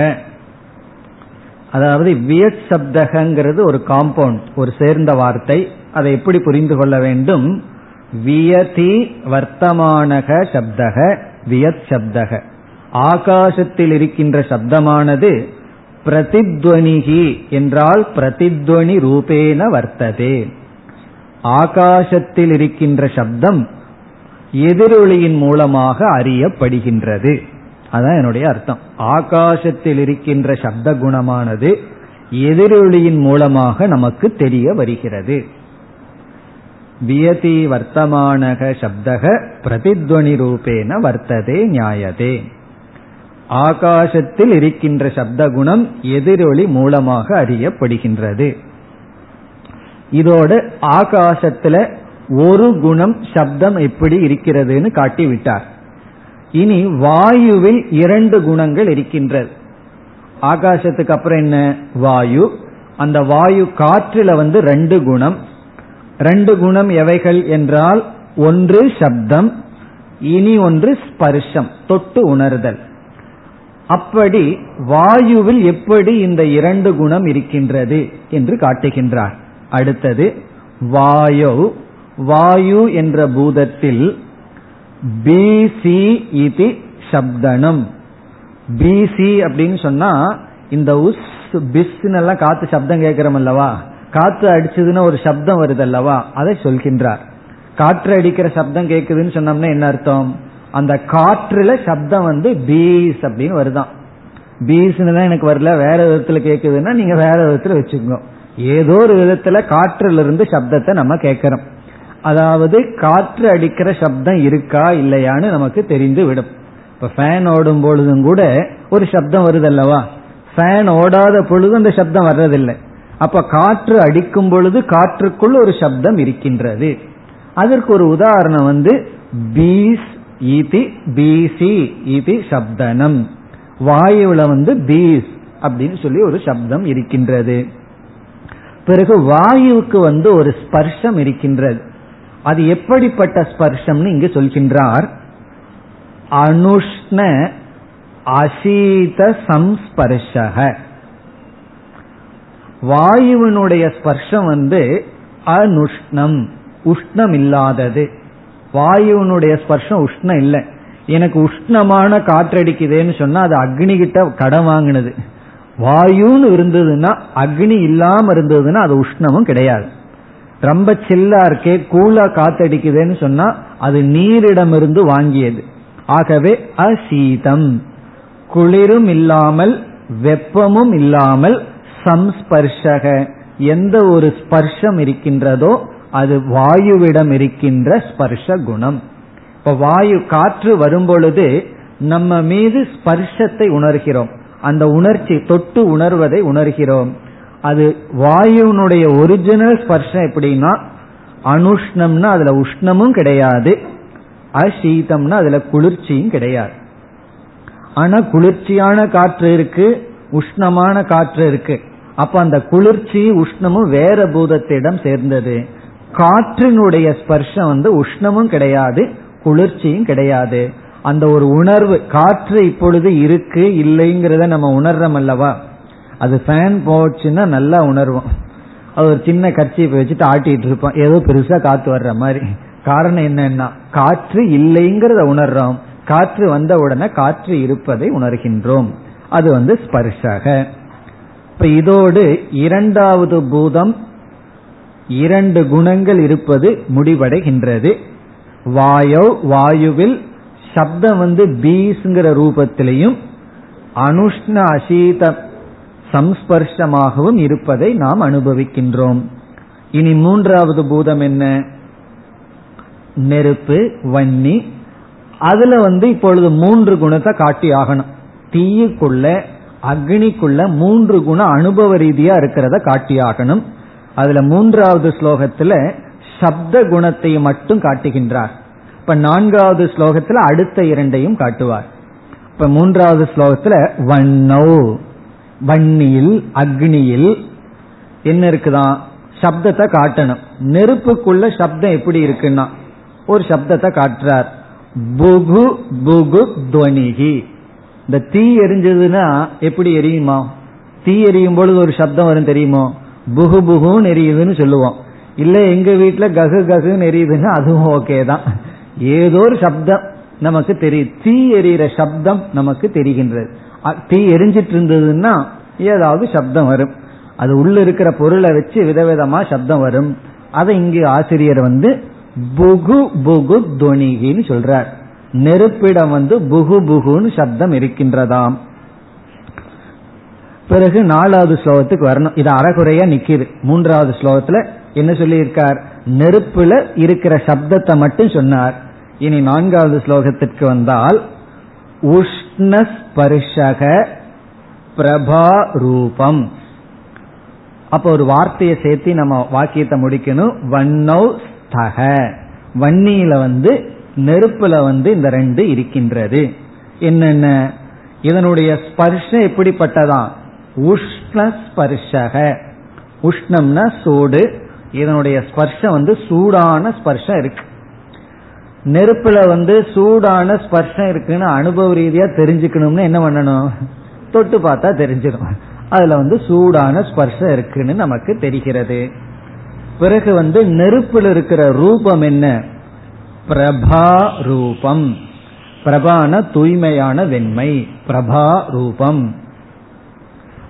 அதாவது வியத் சப்தகங்கிறது ஒரு காம்பவுண்ட் ஒரு சேர்ந்த வார்த்தை. அதை எப்படி புரிந்து கொள்ள வேண்டும்? வியதி வர்த்தமானக சப்தக வியத் சப்தக ஆகாசத்தில் இருக்கின்ற சப்தமானது பிரதித்வனிகி என்றால் பிரதித்வனி ரூபேன வர்த்ததே. ஆகாசத்தில் இருக்கின்ற சப்தம் எதிரொலியின் மூலமாக அறியப்படுகின்றது. அதான் என்னுடைய அர்த்தம். ஆகாசத்தில் இருக்கின்ற சப்த குணமானது எதிரொலியின் மூலமாக நமக்கு தெரிய வருகிறது. வியதி வர்த்தமானக சப்தக பிரதித்வனி ரூபேன வர்த்ததே நியாயதே ஆகாசத்தில் இருக்கின்ற சப்த குணம் எதிரொலி மூலமாக அறியப்படுகின்றது. இதோடு ஆகாசத்துல ஒரு குணம் சப்தம் எப்படி இருக்கிறதுன்னு காட்டி விட்டார் இனி வாயுவில் இரண்டு குணங்கள் இருக்கின்றது. ஆகாசத்துக்கு அப்புறம் என்ன? வாயு. அந்த வாயு காற்றில வந்து ரெண்டு குணம். ரெண்டு குணம் எவைகள் என்றால் ஒன்று சப்தம் இனி ஒன்று ஸ்பர்ஷம் தொட்டு உணர்தல். அப்படி வாயுவில் எப்படி இந்த இரண்டு குணம் இருக்கின்றது என்று காட்டுகின்றார். அடுத்தது வாயு. வாயு என்ற பூதத்தில் பிசி இது சப்தனம். பிசி அப்படின்னு சொன்னா இந்த உஸ் பிஸ் எல்லாம் காத்து சப்தம் கேட்கிறோம் அல்லவா? காத்து அடிச்சதுன்னா ஒரு சப்தம் வருது அல்லவா? அதை சொல்கின்றார். காற்று அடிக்கிற சப்தம் கேட்குதுன்னு சொன்னோம்னா என்ன அர்த்தம்? அந்த காற்றுல சப்தம் வந்து பீஸ் அப்படின்னு வருதான். பீஸ்னு தான் எனக்கு வரல வேற விதத்துல கேட்குதுன்னா நீங்க வேற விதத்துல வச்சுக்கோ ஏதோ ஒரு விதத்துல காற்றுல இருந்து சப்தத்தை நம்ம கேட்கிறோம் அதாவது காற்று அடிக்கிற சப்தம் இருக்கா இல்லையான்னு நமக்கு தெரிந்து விடும். இப்ப ஃபேன் ஓடும் பொழுதும் கூட ஒரு சப்தம் வருது அல்லவா ஃபேன் ஓடாத பொழுது அந்த சப்தம் வர்றதில்லை. அப்ப காற்று அடிக்கும் பொழுது காற்றுக்குள் ஒரு சப்தம் இருக்கின்றது. அதற்கு ஒரு உதாரணம் வந்து பீஸ் இது பிசி இது சப்தனம். வாயுல வந்து பீஸ் அப்படின்னு சொல்லி ஒரு சப்தம் இருக்கின்றது. பிறகு வாயுவுக்கு வந்து ஒரு ஸ்பர்ஷம் இருக்கின்றது. அது எப்படிப்பட்ட ஸ்பர்ஷம்னு இங்கு சொல்கின்றார். அனுஷ்ண அசீத சம்ஸ்பர்ஷக. வாயுவினுடைய ஸ்பர்ஷம் வந்து அனுஷ்ணம் உஷ்ணம் இல்லாதது வாயுவினுடைய ஸ்பர்ஷம் உஷ்ணம் இல்லை. எனக்கு உஷ்ணமான காற்றடிக்குதேன்னு சொன்னா அது அக்னி கிட்ட கடன் வாங்கினது. வாயுன்னு இருந்ததுன்னா அக்னி இல்லாம இருந்ததுன்னா அது உஷ்ணமும் கிடையாது. ரொம்ப சில்லா இருக்கே கூலா காத்தடிக்குதுன்னு சொன்னா அது நீரிடமிருந்து வாங்கியது. ஆகவே அசீதம். குளிரும் இல்லாமல் வெப்பமும் இல்லாமல் சம்ஸ்பர்ஷக. எந்த ஒரு ஸ்பர்ஷம் இருக்கின்றதோ அது வாயுவிடம் இருக்கின்ற ஸ்பர்ஷ குணம். இப்ப வாயு காற்று வரும்பொழுது நம்ம மீது ஸ்பர்ஷத்தை உணர்கிறோம். அந்த உணர்ச்சி தொட்டு உணர்வதை உணர்கிறோம். அது வாயுனுடைய ஒரிஜினல் ஸ்பர்ஷம் எப்படின்னா அனுஷ்ணம்னா அதுல உஷ்ணமும் கிடையாது அசீதம்னா அதுல குளிர்ச்சியும் கிடையாது. ஆனா குளிர்ச்சியான காற்று இருக்கு உஷ்ணமான காற்று இருக்கு. அப்ப அந்த குளிர்ச்சி உஷ்ணமும் வேற பூதத்திடம் சேர்ந்தது. காற்றினுடைய ஸ்பர்ஷம் வந்து உஷ்ணமும் கிடையாது குளிர்ச்சியும் கிடையாது. அந்த ஒரு உணர்வு காற்று இப்பொழுது இருக்கு இல்லைங்கிறத நம்ம உணர்றோம் அல்லவா? அது ஃபேன் போச்சுன்னா நல்லா உணர்வோம். அது ஒரு சின்ன கட்சியை வச்சுட்டு ஆட்டிட்டு இருப்போம். ஏதோ பெருசா காத்து வர்ற மாதிரி. காரணம் என்னன்னா காற்று இல்லைங்கிறத உணர்றோம். காற்று வந்த உடனே காற்று இருப்பதை உணர்கின்றோம். அது வந்து ஸ்பர்ஷக. இப்ப இதோடு இரண்டாவது பூதம் இரண்டு குணங்கள் இருப்பது முடிவடைகின்றது. வாயோ வாயுவில் சப்தம் வந்து பீஸ்ங்கிற ரூபத்திலையும் அனுஷ்ண அசீத சம்ஸ்பர்ஷமாகவும் இருப்பதை நாம் அனுபவிக்கின்றோம். இனி மூன்றாவது பூதம் என்ன? நெருப்பு வன்னி. அதுல வந்து இப்பொழுது மூன்று குணத்தை காட்டி ஆகணும். தீயுக்குள்ள அக்னிக்குள்ள மூன்று குணம் அனுபவ ரீதியா இருக்கிறத காட்டியாகணும். அதுல மூன்றாவது ஸ்லோகத்துல சப்த குணத்தை மட்டும் காட்டுகின்றார். இப்ப நான்காவது ஸ்லோகத்துல அடுத்த இரண்டையும் காட்டுவார். இப்ப மூன்றாவது ஸ்லோகத்துல வண்ணோ வன்னியில் அக்னியில் என்ன இருக்குதான் சப்தத்தை காட்டணும். நெருப்புக்குள்ள சப்தம் எப்படி இருக்குன்னா ஒரு சப்தத்தை காட்டுறார். புகு புகு துவனிகி. இந்த தீ எரிஞ்சதுன்னா எப்படி எரியுமா? தீ எரியும் பொழுது ஒரு சப்தம் வரும் தெரியுமோ? புகு புகுன்னு எரியுதுன்னு சொல்லுவோம். இல்ல எங்க வீட்டுல ககு ககுன்னு எரியுதுன்னா அதுவும் ஓகே தான். ஏதோ ஒரு சப்தம் நமக்கு தெரியும் தீ எரியிற சப்தம் நமக்கு தெரிகின்றது. தீ எரிஞ்சிட்டு இருந்ததுன்னா ஏதாவது சப்தம் வரும். அது உள்ள இருக்கிற பொருளை வச்சு விதவிதமா சப்தம் வரும். அதை இங்கு ஆசிரியர் வந்து புகு புகு துவனிகின்னு சொல்றார். நெருப்பிடம் வந்து புகு புகுன்னு சப்தம் இருக்கின்றதாம். பிறகு நாலாவது ஸ்லோகத்துக்கு வரணும். இது அறகுறையா நிக்கிது. மூன்றாவது ஸ்லோகத்துல என்ன சொல்லியிருக்கார்? நெருப்புல இருக்கிற சப்தத்தை மட்டும் சொன்னார். இனி நான்காவது ஸ்லோகத்திற்கு வந்தால் உஷ்ணஸ்பர்ஷக பிரபா ரூபம் அப்ப ஒரு வார்த்தையை சேர்த்து நம்ம வாக்கியத்தை முடிக்கணும். வண்ணௌ ஸ்தக. வன்னியில வந்து நெருப்புல வந்து இந்த ரெண்டு இருக்கின்றது. என்னென்ன? இதனுடைய ஸ்பர்ஷம் எப்படிப்பட்டதான் உஷ்ணஸ்பர்ஷக. உஷ்ணம்னா சூடு. இதனுடைய ஸ்பர்ஷம் வந்து சூடான ஸ்பர்ஷம் இருக்கு. நெருப்புல வந்து சூடான ஸ்பர்ஷம் இருக்குன்னு அனுபவ ரீதியா தெரிஞ்சுக்கணும்னு என்ன பண்ணணும்? தொட்டு பார்த்தா தெரிஞ்சிடும். அதுல வந்து சூடான ஸ்பர்ஷம் இருக்குன்னு நமக்கு தெரிகிறது. பிறகு வந்து நெருப்பில் இருக்கிற ரூபம் என்ன? பிரபா ரூபம். பிரபான தூய்மையான வெண்மை. பிரபா ரூபம்.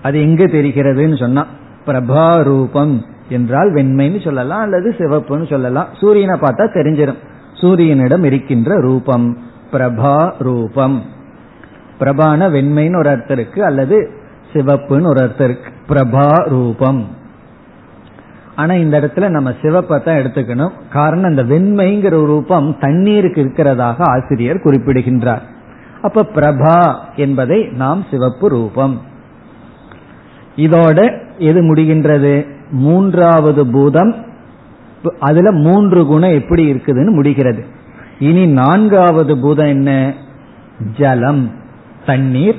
அது எங்க தெரிகிறதுன்னு சொன்னா பிரபா ரூபம் என்றால் வெண்மைன்னு சொல்லலாம் அல்லது சிவப்புன்னு சொல்லலாம். சூரியனை பார்த்தா தெரிஞ்சிடும் சூரியனிடம் இருக்கின்ற ரூபம் பிரபா ரூபம் பிரபான வெண்மைன்னு ஒரு அர்த்தம் இருக்கு அல்லது சிவப்புன்னு ஒரு அர்த்தம் இருக்கு. பிரபா ரூபம் ஆனா இந்த இடத்துல நம்ம சிவப்பை தான் எடுத்துக்கணும். காரணம் இந்த வெண்மைங்கிற ரூபம் தண்ணீருக்கு இருக்கிறதாக ஆசிரியர் குறிப்பிடுகின்றார். அப்ப பிரபா என்பதை நாம் சிவப்பு ரூபம். இதோட எது முடிகின்றது? மூன்றாவது பூதம். அதுல மூன்று குணம் எப்படி இருக்குதுன்னு முடிகிறது. இனி நான்காவது பூதம் என்ன? ஜலம் தண்ணீர்.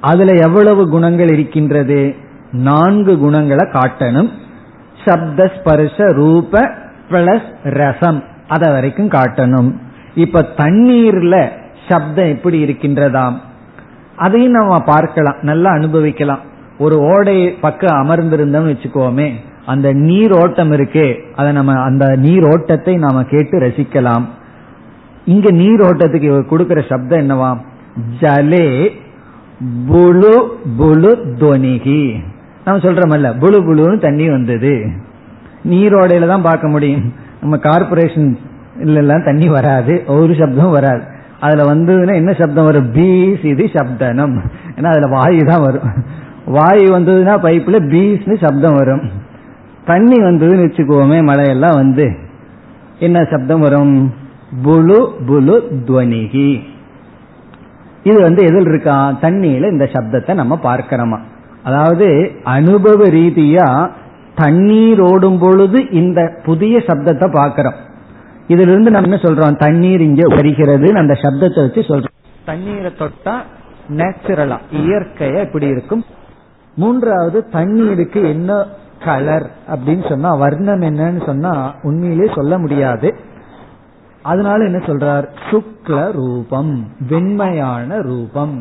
அதுல எவ்வளவு குணங்கள் இருக்கின்றது? நான்கு குணங்களை காட்டணும். சப்த ஸ்பர்ஷ ரூப பிளஸ் ரசம். அதை வரைக்கும் காட்டணும். இப்ப தண்ணீர்ல சப்தம் எப்படி இருக்கின்றதாம்? அதையும் நம்ம பார்க்கலாம். நல்லா அனுபவிக்கலாம். ஒரு ஓடை பக்கம் அமர்ந்திருந்தோம்னு வச்சுக்கோமே அந்த நீர் ஓட்டம் இருக்கே அதை நம்ம அந்த நீர் ஓட்டத்தை நாம கேட்டு ரசிக்கலாம். இங்க நீர் ஓட்டத்துக்கு கொடுக்கிற சப்தம் என்னவாம் ஜலே புழு புழு துவனிகி. நம்ம சொல்றோம்ல புழு புழுன்னு தண்ணி வந்தது. நீரோடையில தான் பார்க்க முடியும். நம்ம கார்பரேஷன் இல்லெல்லாம் தண்ணி வராது ஒரு சப்தம் வராது. அதுல வந்ததுன்னா என்ன சப்தம் வரும்? பீஸ் இது சப்தனம். ஏன்னா அதுல வாயு தான் வரும். வாயு வந்ததுன்னா பைப்பில் பீஸ்னு சப்தம் வரும். தண்ணி வந்ததுன்னு வச்சுக்கோமே மழையெல்லாம் வந்து. என்ன சப்தம் வரும்? புழு புழு துவனிகி. இது வந்து எதில் இருக்கா? தண்ணியில இந்த சப்தத்தை நம்ம பார்க்கிறோமா. அதாவது அனுபவ ரீதியா தண்ணீர் ஓடும் பொழுது இந்த புதிய சப்தத்தை பார்க்கிறோம். இதுல இருந்து நம்ம என்ன சொல்றோம்? தண்ணீர் இங்கே வருகிறது அந்த சப்தத்தை வச்சு சொல்றோம். தண்ணீரை தொட்டா நேச்சுரலா இயற்கையா இப்படி இருக்கும். மூன்றாவது தண்ணீருக்கு என்ன கலர் அப்படின்னு சொன்னா வர்ணம் என்னன்னு சொன்னா உண்மையிலே சொல்ல முடியாது. அதனால என்ன சொல்றார்? சுக்ல ரூபம் வெண்மையான ரூபம்.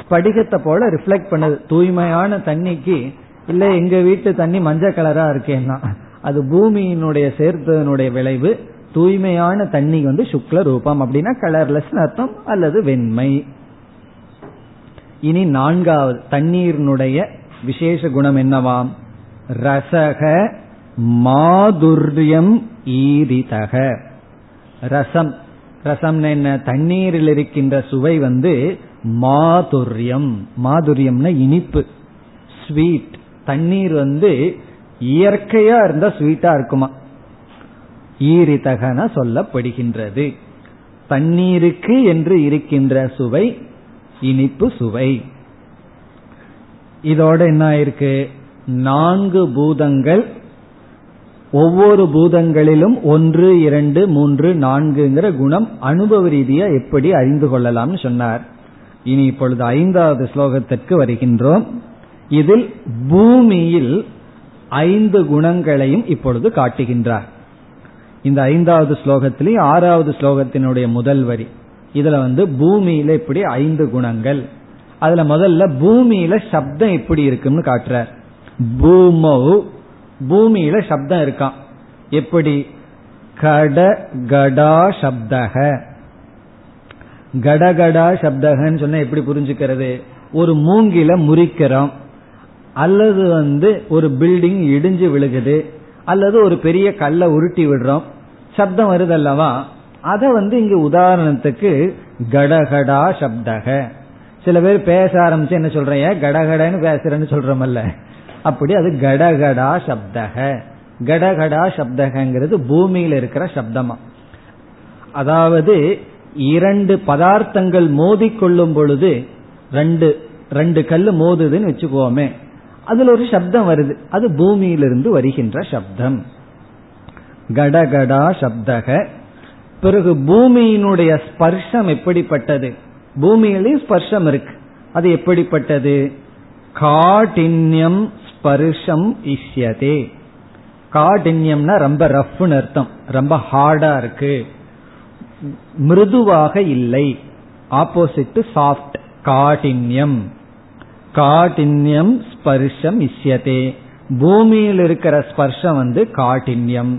ஸ்படிகத்தை போல ரிஃப்ளெக்ட் பண்ணுது. தூய்மையான தண்ணிக்கு இல்ல எங்க வீட்டு தண்ணி மஞ்சள் கலரா இருக்கேன்னா அது பூமியினுடைய சேர்த்ததனுடைய விளைவு. தூய்மையான தண்ணி வந்து சுக்ல ரூபம் அப்படின்னா கலர்லெஸ் அர்த்தம் அல்லது வெண்மை. இனி நான்காவது தண்ணீரினுடைய விசேஷ குணம் என்னவாம்? ரசக மாதுர்யம் ஈரிதக. ரசம். ரசம் என்ன? தண்ணீரில் இருக்கின்ற சுவை வந்து மாதுர்யம். மாதுரியம்னா இனிப்பு. ஸ்வீட். தண்ணீர் வந்து இயற்கையா இருந்தா ஸ்வீட்டா இருக்குமா? ஈரிதகன சொல்லப்படுகின்றது. தண்ணீருக்கு என்று இருக்கின்ற சுவை இனிப்பு சுவை. இதோட என்ன ஆயிருக்கு நான்கு பூதங்கள் ஒவ்வொரு பூதங்களிலும் ஒன்று இரண்டு மூன்று நான்குங்கிற குணம் அனுபவ ரீதியா எப்படி அறிந்து கொள்ளலாம்னு சொன்னார். இனி இப்பொழுது ஐந்தாவது ஸ்லோகத்திற்கு வருகின்றோம். இதில் பூமியில் ஐந்து குணங்களையும் இப்பொழுது காட்டுகின்றார். இந்த ஐந்தாவது ஸ்லோகத்திலேயே ஆறாவது ஸ்லோகத்தினுடைய முதல் வரி. இதுல வந்து பூமியில இப்படி ஐந்து குணங்கள். அதுல முதல்ல பூமியில சப்தம் எப்படி இருக்குன்னு காட்டுறார். பூமௌ பூமியில சப்தம் இருக்கான் எப்படி? கட கடா சப்தக. கடகடா சப்தகன்னு சொன்னா எப்படி புரிஞ்சுக்கிறது? ஒரு மூங்கில முறிக்கிறோம். அல்லது வந்து ஒரு பில்டிங் இடிஞ்சு விழுகுது. அல்லது ஒரு பெரிய கல்லை உருட்டி விடுறோம். சப்தம் வருது அல்லவா? அதை வந்து இங்க உதாரணத்துக்கு கடகடா சப்தக. சில பேர் பேச ஆரம்பிச்சு என்ன சொல்றேன்? கடகடன்னு பேசுறேன்னு சொல்றமல்ல. அப்படி அது கடகடா சப்தக. கடகடா சப்தகங்கிறது பூமியில இருக்கிற சப்தமா. அதாவது இரண்டு பதார்த்தங்கள் மோதிக்கொள்ளும் பொழுது ரெண்டு ரெண்டு கல் மோதுதுன்னு வச்சுக்கோமே அதுல ஒரு சப்தம் வருது. அது பூமியிலிருந்து வருகின்ற சப்தம். கடகடா சப்தக. பிறகு பூமியினுடைய ஸ்பர்ஷம் எப்படிப்பட்டது? பூமியிலையும் ஸ்பர்ஷம் இருக்கு. அது எப்படிப்பட்டது? காடின்யம் ஸ்பர்ஷம் இஷ்யதே. காடின்யம்னா ரொம்ப ரஃப்னு அர்த்தம். ரொம்ப ஹார்டா இருக்கு. மிருதுவாக இல்லை. ஆப்போசிட் சாஃப்ட் காடின்யம் காடின்யம் ஸ்பர்ஷம் இஷ்யதே. பூமியில் இருக்கிற ஸ்பர்ஷம் வந்து காடின்யம்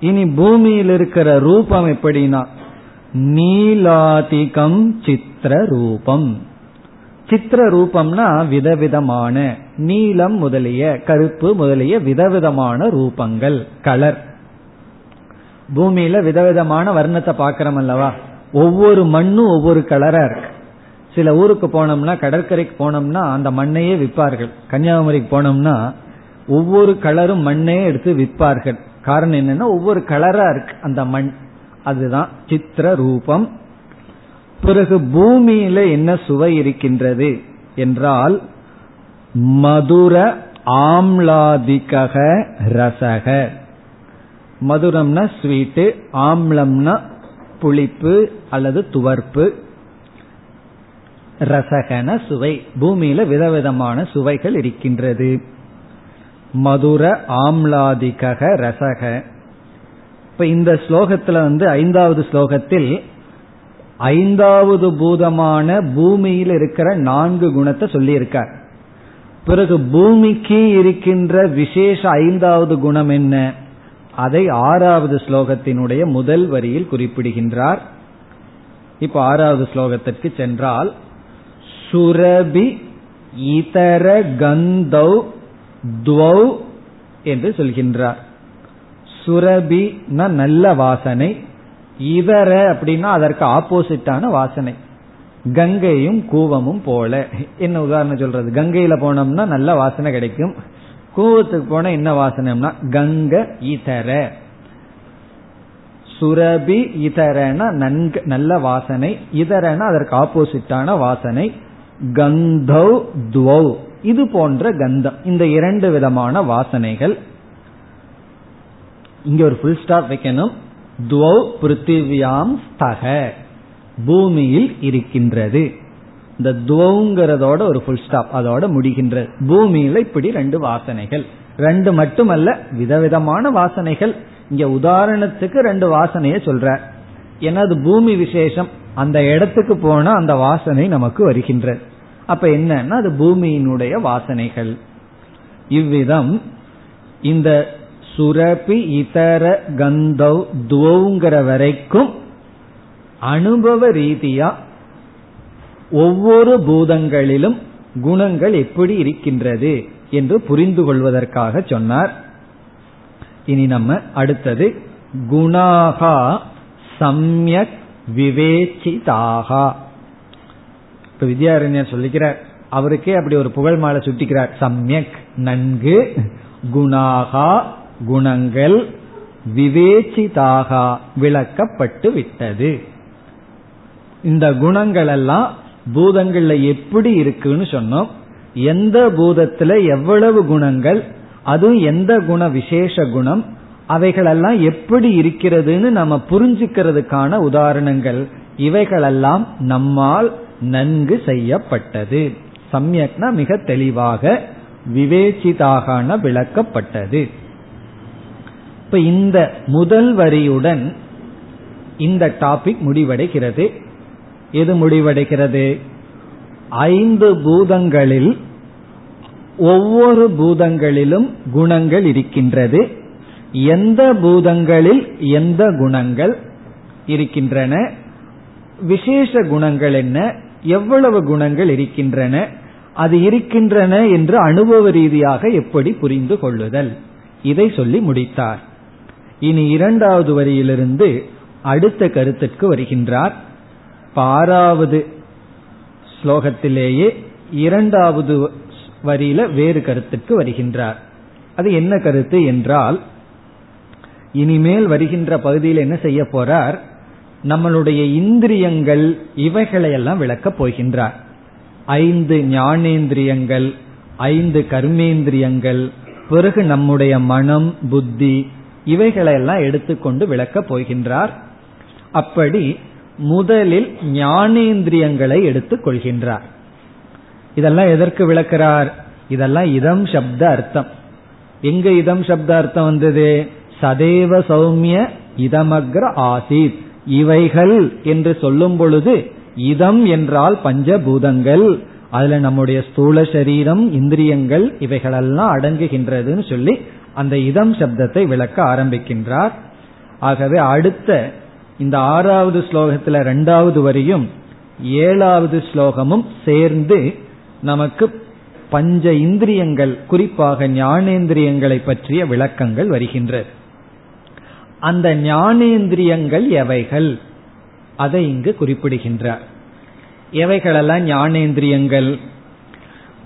இனி பூமியில் இருக்கிற ரூபம் எப்படின்னா? நீலாதிகம் சித்திர ரூபம் சித்திர ரூபம்னா விதவிதமான நீலம் முதலிய கருப்பு முதலிய விதவிதமான ரூபங்கள் கலர் பூமியில விதவிதமான வர்ணத்தை பாக்கிறோம் அல்லவா? ஒவ்வொரு மண்ணும் ஒவ்வொரு கலரா இருக்கு. சில ஊருக்கு போனோம்னா கடற்கரைக்கு போனோம்னா அந்த மண்ணையே விற்பார்கள். கன்னியாகுமரிக்கு போனோம்னா ஒவ்வொரு கலரும் மண்ணே எடுத்து விற்பார்கள். காரணம் என்னன்னா ஒவ்வொரு கலரா இருக்கு. அந்த மண். அதுதான் சித்திர ரூபம். பிறகு பூமியில என்ன சுவை இருக்கின்றது என்றால் மதுர ஆம்லாதிகக ரசக. மதுரம்னா ஸ்வீட்டு ஆம்லம்னா புளிப்பு அல்லது துவர்ப்பு. ரசகன சுவை. பூமியில விதவிதமான சுவைகள் இருக்கின்றது. மதுர ஆம்லாதிகக ரசக. இப்ப இந்த ஸ்லோகத்துல வந்து ஐந்தாவது ஸ்லோகத்தில் ஐந்தாவது பூதமான பூமியில் இருக்கிற நான்கு குணத்தை சொல்லியிருக்கார். பிறகு பூமிக்கு இருக்கின்ற விசேஷ ஐந்தாவது குணம் என்ன? அதை ஆறாவது ஸ்லோகத்தினுடைய முதல் வரியில் குறிப்பிடுகின்றார். இப்ப ஆறாவது ஸ்லோகத்திற்கு சென்றால் சுரபி இதர கந்தௌ துவௌ என்று சொல்கின்றார். சுரபி நல்ல வாசனை. இதர அப்படின்னா அதற்கு ஆப்போசிட்டான வாசனை. கங்கையும் கூவமும் போல. என்ன உதாரணம் சொல்றது? கங்கையில போனோம்னா நல்ல வாசனை கிடைக்கும். கூவத்துக்கு போன என்ன வாசனைனா கங்க இதர. சுரபி இதரன நன்கு நல்ல வாசனை. இதரன அதற்கு ஆப்போசிட்டான வாசனை. கந்தௌ துவௌ. இது போன்ற கந்தம். இந்த இரண்டு விதமான வாசனைகள். இங்க ஒரு ஃபுல் ஸ்டாப் வைக்கணும். துவௌ பிருத்திவியாம் ஸ்தக. பூமியில் இருக்கின்றது. இந்த துவங்கிறதோட ஒரு ஃபுல் ஸ்டாப் அதோட முடிகின்றது. பூமியில இப்படி ரெண்டு வாசனைகள். ரெண்டு மட்டுமல்ல விதவிதமான வாசனைகள். இங்க உதாரணத்துக்கு ரெண்டு வாசனைய சொல்ற. ஏன்னா அது பூமி விசேஷம்? அந்த இடத்துக்கு போனா அந்த வாசனை நமக்கு வருகின்றது. அப்ப என்னன்னா அது பூமியினுடைய வாசனைகள். இவ்விதம் இந்த சுரபி இதர கந்தௌ துவங்கிற வரைக்கும் அனுபவ ரீதியா ஒவ்வொரு பூதங்களிலும் குணங்கள் எப்படி இருக்கின்றது என்று புரிந்து கொள்வதற்காக சொன்னார். இனி நம்ம அடுத்தது குணாகா சம்யக் விவேச்சிதாகா. இப்ப வித்யாரண்யர் சொல்லிக்கிறார் அவருக்கே அப்படி ஒரு புகழ் மாலை சுட்டிக்கிறார். சம்யக் நன்கு குணாகா குணங்கள் விவேச்சிதாக விளக்கப்பட்டு விட்டது. இந்த குணங்கள் எல்லாம் பூதங்கள்ல எப்படி இருக்குன்னு சொன்னோம். எந்த பூதத்துல எவ்வளவு குணங்கள் அதுவும் எந்த குண விசேஷ குணம் அவைகளெல்லாம் எப்படி இருக்கிறதுன்னு நம்ம புரிஞ்சுக்கிறதுக்கான உதாரணங்கள் இவைகளெல்லாம் நம்மால் நன்கு செய்யப்பட்டது. சமயக்னா மிக தெளிவாக விவேச்சிதாக விளக்கப்பட்டது. இப்ப இந்த முதல் வரியுடன் இந்த டாபிக் முடிவடைகிறது. எது முடிவடைகிறது? ஐந்து பூதங்களில் ஒவ்வொரு பூதங்களிலும் குணங்கள் இருக்கின்றது. எந்த பூதங்களில் எந்த குணங்கள் இருக்கின்றன? விசேஷ குணங்கள் என்ன? எவ்வளவு குணங்கள் இருக்கின்றன அது இருக்கின்றன என்று அனுபவ ரீதியாக எப்படி புரிந்து கொள்ளுதல்? இதை சொல்லி முடித்தார். இனி இரண்டாவது வரியிலிருந்து அடுத்த கருத்துக்கு வருகின்றார். ஆறாவது ஸ்லோகத்திலேயே இரண்டாவது வரியில வேறு கருத்துக்கு வருகின்றார். அது என்ன கருத்து என்றால் இனிமேல் வருகின்ற பகுதியில் என்ன செய்ய போறார்? நம்மளுடைய இந்திரியங்கள் இவைகளையெல்லாம் விளக்கப் போகின்றார். ஐந்து ஞானேந்திரியங்கள் ஐந்து கர்மேந்திரியங்கள் பிறகு நம்முடைய மனம் புத்தி இவைகளையெல்லாம் எடுத்துக்கொண்டு விளக்கப் போகின்றார். அப்படி முதலில் ஞானேந்திரியங்களை எடுத்துக் கொள்கின்றார். இதெல்லாம் எதற்கு விளக்கிறார்? இதெல்லாம் இதம் சப்த அர்த்தம். எங்க இதம் சப்த அர்த்தம் வந்தது? சதேவ சௌமிய இதமக்ர ஆசித். இவைகள் என்று சொல்லும் பொழுது இதம் என்றால் பஞ்சபூதங்கள். அதுல நம்முடைய ஸ்தூல சரீரம் இந்திரியங்கள் இவைகளெல்லாம் அடங்குகின்றதுன்னு சொல்லி அந்த இதம் சப்தத்தை விளக்க ஆரம்பிக்கின்றார். ஆகவே அடுத்த இந்த ஆறாவது ஸ்லோகத்துல ரெண்டாவது வரியும் ஏழாவது ஸ்லோகமும் சேர்ந்து நமக்கு பஞ்ச இந்திரியங்கள் குறிப்பாக ஞானேந்திரியங்களை பற்றிய விளக்கங்கள் வருகின்றது. அந்த ஞானேந்திரியங்கள் எவைகள்? அதை இங்கு குறிப்பிடுகின்றார். எவைகளெல்லாம் ஞானேந்திரியங்கள்?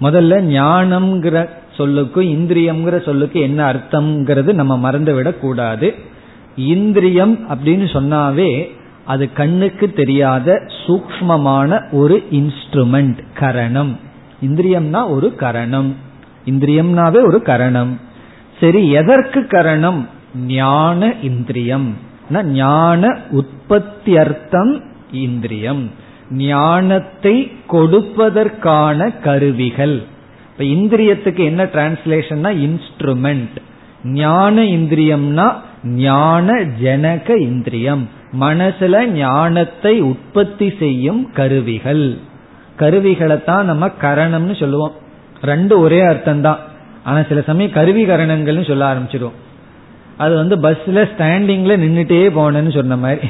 முதல்ல ஞானம்ங்கிற சொல்லுக்கும் இந்திரியம்ங்கிற சொல்லுக்கு என்ன அர்த்தம்ங்கிறது நம்ம மறந்துவிடக் கூடாது. இந்திரியம் அப்படின்னு சொன்னாவே அது கண்ணுக்கு தெரியாத சூக்மமான ஒரு இன்ஸ்ட்ருமெண்ட் கரணம். இந்திரியம்னா ஒரு கரணம். இந்திரியம்னாவே ஒரு கரணம். சரி எதற்கு கரணம்? ஞான இந்திரியம். ஞான உற்பத்தி அர்த்தம் இந்திரியம். ஞானத்தை கொடுப்பதற்கான கருவிகள். இப்ப இந்திரியத்துக்கு என்ன டிரான்ஸ்லேஷன்னா இன்ஸ்ட்ருமெண்ட் ஞான இந்திரியம்னா ஞான ஜனக இந்திரியம். மனசுல ஞானத்தை உற்பத்தி செய்யும் கருவிகள். கருவிகளை தான் நம்ம கரணம்னு சொல்லுவோம். ரெண்டு ஒரே அர்த்தம் தான் ஆனா சில சமயம் கருவி கரணங்கள்னு சொல்ல ஆரம்பிச்சிடும் அது வந்து பஸ்ல ஸ்டாண்டிங்ல நின்றுட்டே போனேன்னு சொன்ன மாதிரி.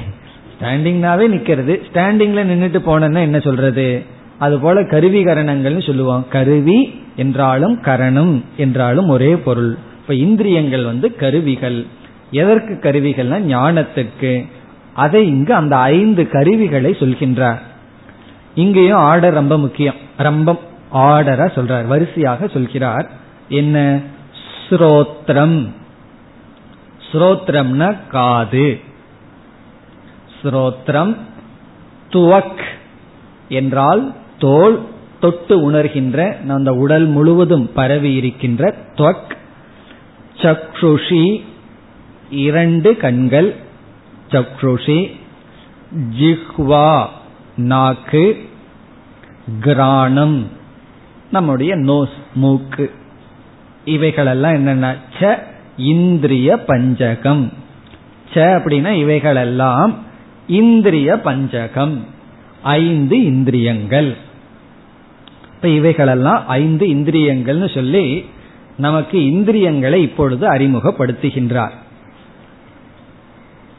ஸ்டாண்டிங்னாவே நிக்கிறது. ஸ்டாண்டிங்ல நின்றுட்டு போனேன்னா என்ன சொல்றது? அது போல கருவி கரணங்கள்னு சொல்லுவோம். கருவி என்றாலும் கரணம் என்றாலும் ஒரே பொருள். இப்ப இந்திரியங்கள் வந்து கருவிகள். எதற்கு கருவிகள்னா ஞானத்துக்கு. அதை இங்கு அந்த ஐந்து கருவிகளை சொல்கின்றார். இங்கேயும் ஆர்டர் ரொம்ப முக்கியம். ரொம்ப ஆர்டரா சொல்றார். வரிசையாக சொல்கிறார். என்ன? ஸ்ரோத்ரம். ஸ்ரோத்ரம்னா காது. ஸ்ரோத்ரம் துவக் என்றால் தோல் தொட்டு உணர்கின்ற அந்த உடல் முழுவதும் பரவி இருக்கின்ற துவக். சக்ஷுஷி இரண்டு கண்கள். சக்ஷுஷி ஜிஹ்வா நாக்கு. கிராணம் நம்முடைய நோஸ் மூக்கு. இவைகளெல்லாம் என்னென்ன? ச இந்திரிய பஞ்சகம். ச அப்படின்னா இவைகளெல்லாம் இந்திரிய பஞ்சகம். ஐந்து இந்திரியங்கள். இப்ப இவைகளெல்லாம் ஐந்து இந்திரியங்கள்னு சொல்லி நமக்கு இந்திரியங்களை இப்பொழுது அறிமுகப்படுத்துகின்றார்.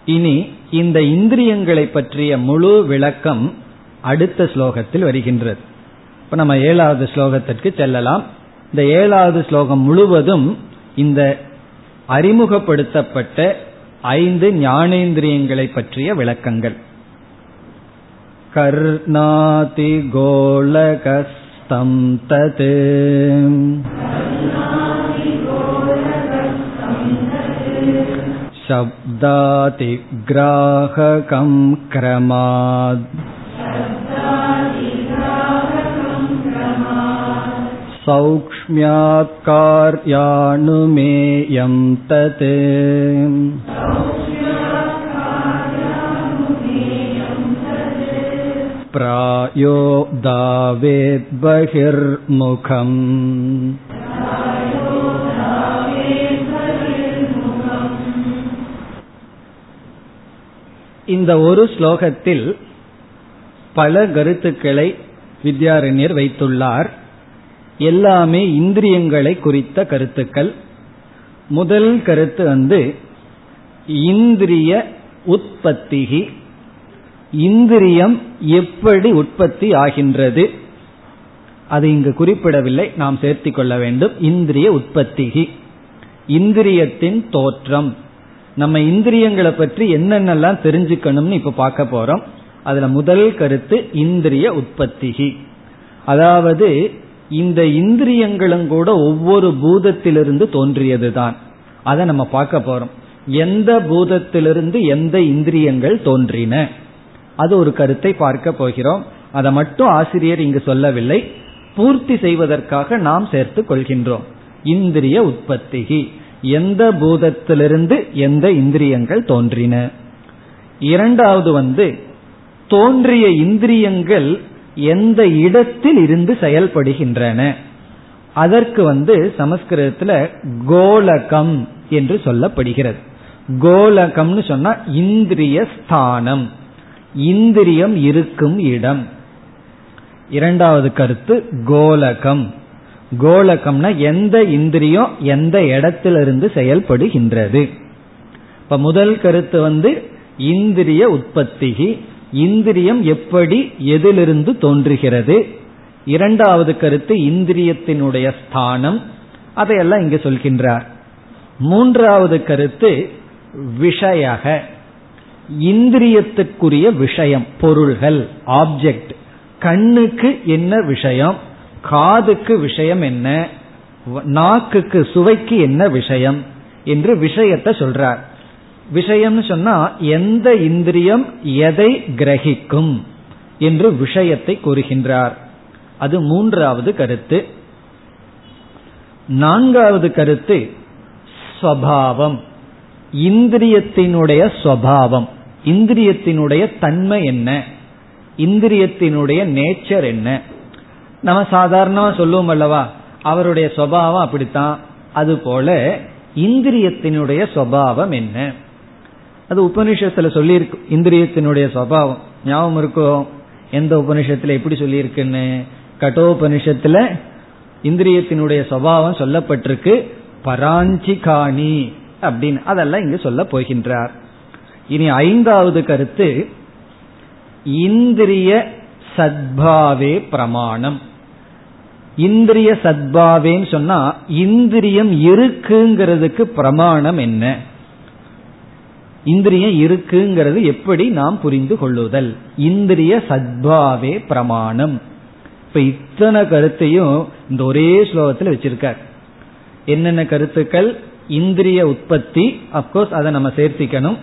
இனி இந்த இந்திரியங்களை பற்றிய முழு விளக்கம் அடுத்த ஸ்லோகத்தில் வருகின்றது. இப்ப நம்ம ஏழாவது ஸ்லோகத்திற்கு செல்லலாம். இந்த ஏழாவது ஸ்லோகம் முழுவதும் இந்த அறிமுகப்படுத்தப்பட்ட ஐந்து ஞானேந்திரியங்களை பற்றிய விளக்கங்கள் கர்ணாதி கோலகஸ்தம் தத் शब्दातिग्राहकं क्रमात् सौक्ष्म्यात् कार्यानुमेयं तत् प्रायो दावेद्बहिर्मुखम् இந்த ஒரு ஸ்லோகத்தில் பல கருத்துக்களை வித்யாரண்யர் வைத்துள்ளார் எல்லாமே இந்திரியங்களை குறித்த கருத்துக்கள். முதல் கருத்து வந்து இந்திரிய உற்பத்திகி. இந்திரியம் எப்படி உற்பத்தி ஆகின்றது? அது இங்கு குறிப்பிடவில்லை. நாம் சேர்த்திக் கொள்ள வேண்டும். இந்திரிய உற்பத்திகி. இந்திரியத்தின் தோற்றம். நம்ம இந்திரியங்களை பற்றி என்னென்னலாம் தெரிஞ்சுக்கணும்னு இப்ப பார்க்க போறோம். அதுல முதல் கருத்து இந்திரிய உற்பத்திகி. அதாவது இந்த இந்திரியங்களும் கூட ஒவ்வொரு பூதத்திலிருந்து தோன்றியதுதான். அதை நம்ம பார்க்க போறோம். எந்த பூதத்திலிருந்து எந்த இந்திரியங்கள் தோன்றின? அது ஒரு கருத்தை பார்க்க போகிறோம். அதை மட்டும் ஆசிரியர் இங்கு சொல்லவில்லை. பூர்த்தி செய்வதற்காக நாம் சேர்த்து கொள்கின்றோம். இந்திரிய உற்பத்தி எந்த பூதத்திலிருந்து எந்த இந்திரியங்கள் தோன்றின? இரண்டாவது வந்து தோன்றிய இந்திரியங்கள் எந்த இடத்தில் இருந்து செயல்படுகின்றன. அதற்கு வந்து சமஸ்கிருதத்துல கோலகம் என்று சொல்லப்படுகிறது. கோலகம்னு சொன்னா இந்திரிய ஸ்தானம். இந்திரியம் இருக்கும் இடம். இரண்டாவது கருத்து கோலகம். கோலகம்னா எந்த இந்திரியம் எந்த இடத்திலிருந்து செயல்படுகின்றது. இப்ப முதல் கருத்து வந்து இந்திரிய உற்பத்திகி இந்திரியம் எப்படி எதிலிருந்து தோன்றுகிறது? இரண்டாவது கருத்து இந்திரியத்தினுடைய ஸ்தானம். அதையெல்லாம் இங்கு சொல்கின்றார். மூன்றாவது கருத்து விஷயக. இந்திரியத்துக்குரிய விஷயம் பொருள்கள் ஆப்ஜெக்ட் கண்ணுக்கு என்ன விஷயம்? காதுக்கு விஷயம் என்ன? நாக்குக்கு சுவைக்கு என்ன விஷயம்? என்று விஷயத்தை சொல்றார். விஷயம்னு சொன்னா எந்த இந்திரியம் எதை கிரகிக்கும் என்று விஷயத்தை கூறுகின்றார். அது மூன்றாவது கருத்து. நான்காவது கருத்து ஸ்வபாவம். இந்திரியத்தினுடைய ஸ்வபாவம். இந்திரியத்தினுடைய தன்மை என்ன? இந்திரியத்தினுடைய நேச்சர் என்ன? நம்ம சாதாரணமாக சொல்லுவோம் அல்லவா? அவருடைய சுவாவம் அப்படித்தான். அதுபோல இந்திரியத்தினுடைய சுவாவம் என்ன? அது உபனிஷத்துல சொல்லியிருக்கு. இந்திரியத்தினுடைய சுவாவம். ஞாபகம் இருக்கும் எந்த உபனிஷத்துல எப்படி சொல்லியிருக்குன்னு? கட்டோபனிஷத்துல இந்திரியத்தினுடைய சுவாவம் சொல்லப்பட்டிருக்கு. பராஞ்சிகாணி அப்படின்னு. அதெல்லாம் இங்கு சொல்ல போகின்றார். இனி ஐந்தாவது கருத்து இந்திரிய சத்பாவே பிரமாணம். இந்திரிய சத்பாவேன்னு சொன்னா இந்திரியம் இருக்குங்கிறதுக்கு பிரமாணம் என்ன? இந்திரியம் இருக்குங்கிறது எப்படி நாம் புரிந்து கொள்ளுதல்? இந்திரிய சத்பாவே பிரமாணம். இப்ப இத்தனை கருத்தையும் இந்த ஒரே ஸ்லோகத்தில் வச்சிருக்கார். என்னென்ன கருத்துக்கள்? இந்திரிய உற்பத்தி அப்கோர்ஸ் அதை நம்ம சேர்த்திக்கணும்.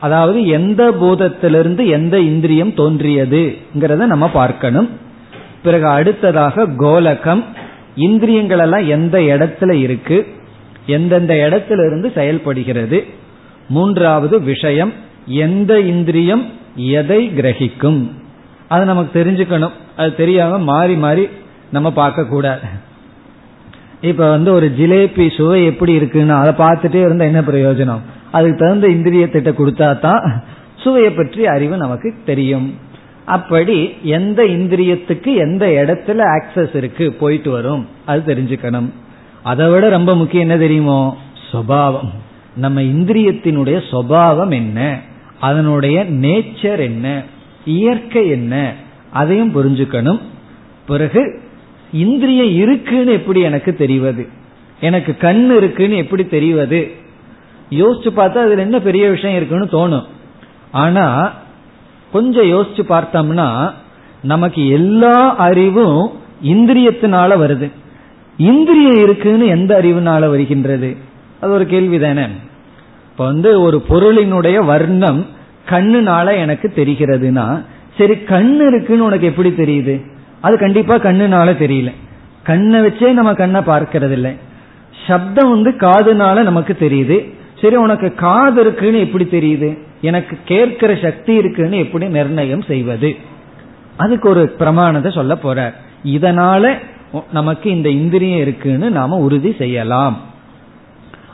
அதாவது எந்த பூதத்திலிருந்து எந்த இந்திரியம் தோன்றியதுங்கிறத நம்ம பார்க்கணும். பிறகு அடுத்ததாக கோலகம். இந்திரியங்கள் எல்லாம் எந்த இடத்துல இருக்கு? எந்தெந்த இடத்துல இருந்து செயல்படுகிறது? மூன்றாவது விஷயம் எந்த இந்திரியம் எதை கிரகிக்கும்? அது நமக்கு தெரிஞ்சுக்கணும். அது தெரியாம மாறி மாறி நம்ம பார்க்க கூடாது இப்ப வந்து ஒரு ஜிலேபி சுவை எப்படி இருக்குன்னா அதை பார்த்துட்டே இருந்தா என்ன பிரயோஜனம்? அதுக்கு தகுந்த இந்திரியத்திட்ட கொடுத்தா தான் சுவையை பற்றி அறிவு நமக்கு தெரியும். அப்படி எந்த இந்திரியத்துக்கு எந்த இடத்துல ஆக்சஸ் இருக்கு போயிட்டு வரும் அது தெரிஞ்சுக்கணும். அதை விட ரொம்ப முக்கியம் என்ன தெரியுமோ? சுவாவம் நம்ம இந்திரியத்தினுடைய சுவாவம் என்ன? அதனுடைய நேச்சர் என்ன? இயற்கை என்ன? அதையும் புரிஞ்சுக்கணும். பிறகு இந்திரியம் இருக்குன்னு எப்படி எனக்கு தெரிவது? எனக்கு கண் இருக்குன்னு எப்படி தெரிவது? யோசிச்சு பார்த்தா அதுல என்ன பெரிய விஷயம் இருக்குன்னு தோணும். ஆனா கொஞ்சம் யோசிச்சு பார்த்தோம்னா நமக்கு எல்லா அறிவும் இந்திரியத்தினால வருது. இந்திரியம் இருக்குன்னு எந்த அறிவுனால வருகின்றது? அது ஒரு கேள்வி தானே இப்ப வந்து ஒரு பொருளினுடைய வர்ணம் கண்ணுனால எனக்கு தெரிகிறதுனா சரி கண்ணு இருக்குன்னு உனக்கு எப்படி தெரியுது? அது கண்டிப்பா கண்ணுனால தெரியல. கண்ணை வச்சே நம்ம கண்ணை பார்க்கறது இல்லை சப்தம் வந்து காதுனால நமக்கு தெரியுது. சரி உனக்கு காது இருக்குன்னு எப்படி தெரியுது? எனக்கு கேட்கிற சக்தி இருக்குன்னு எப்படி நிர்ணயம் செய்வது? அதுக்கு ஒரு பிரமாணத்தை சொல்ல போறார். இதனால நமக்கு இந்த இந்திரியம் இருக்குன்னு நாம உறுதி செய்யலாம்.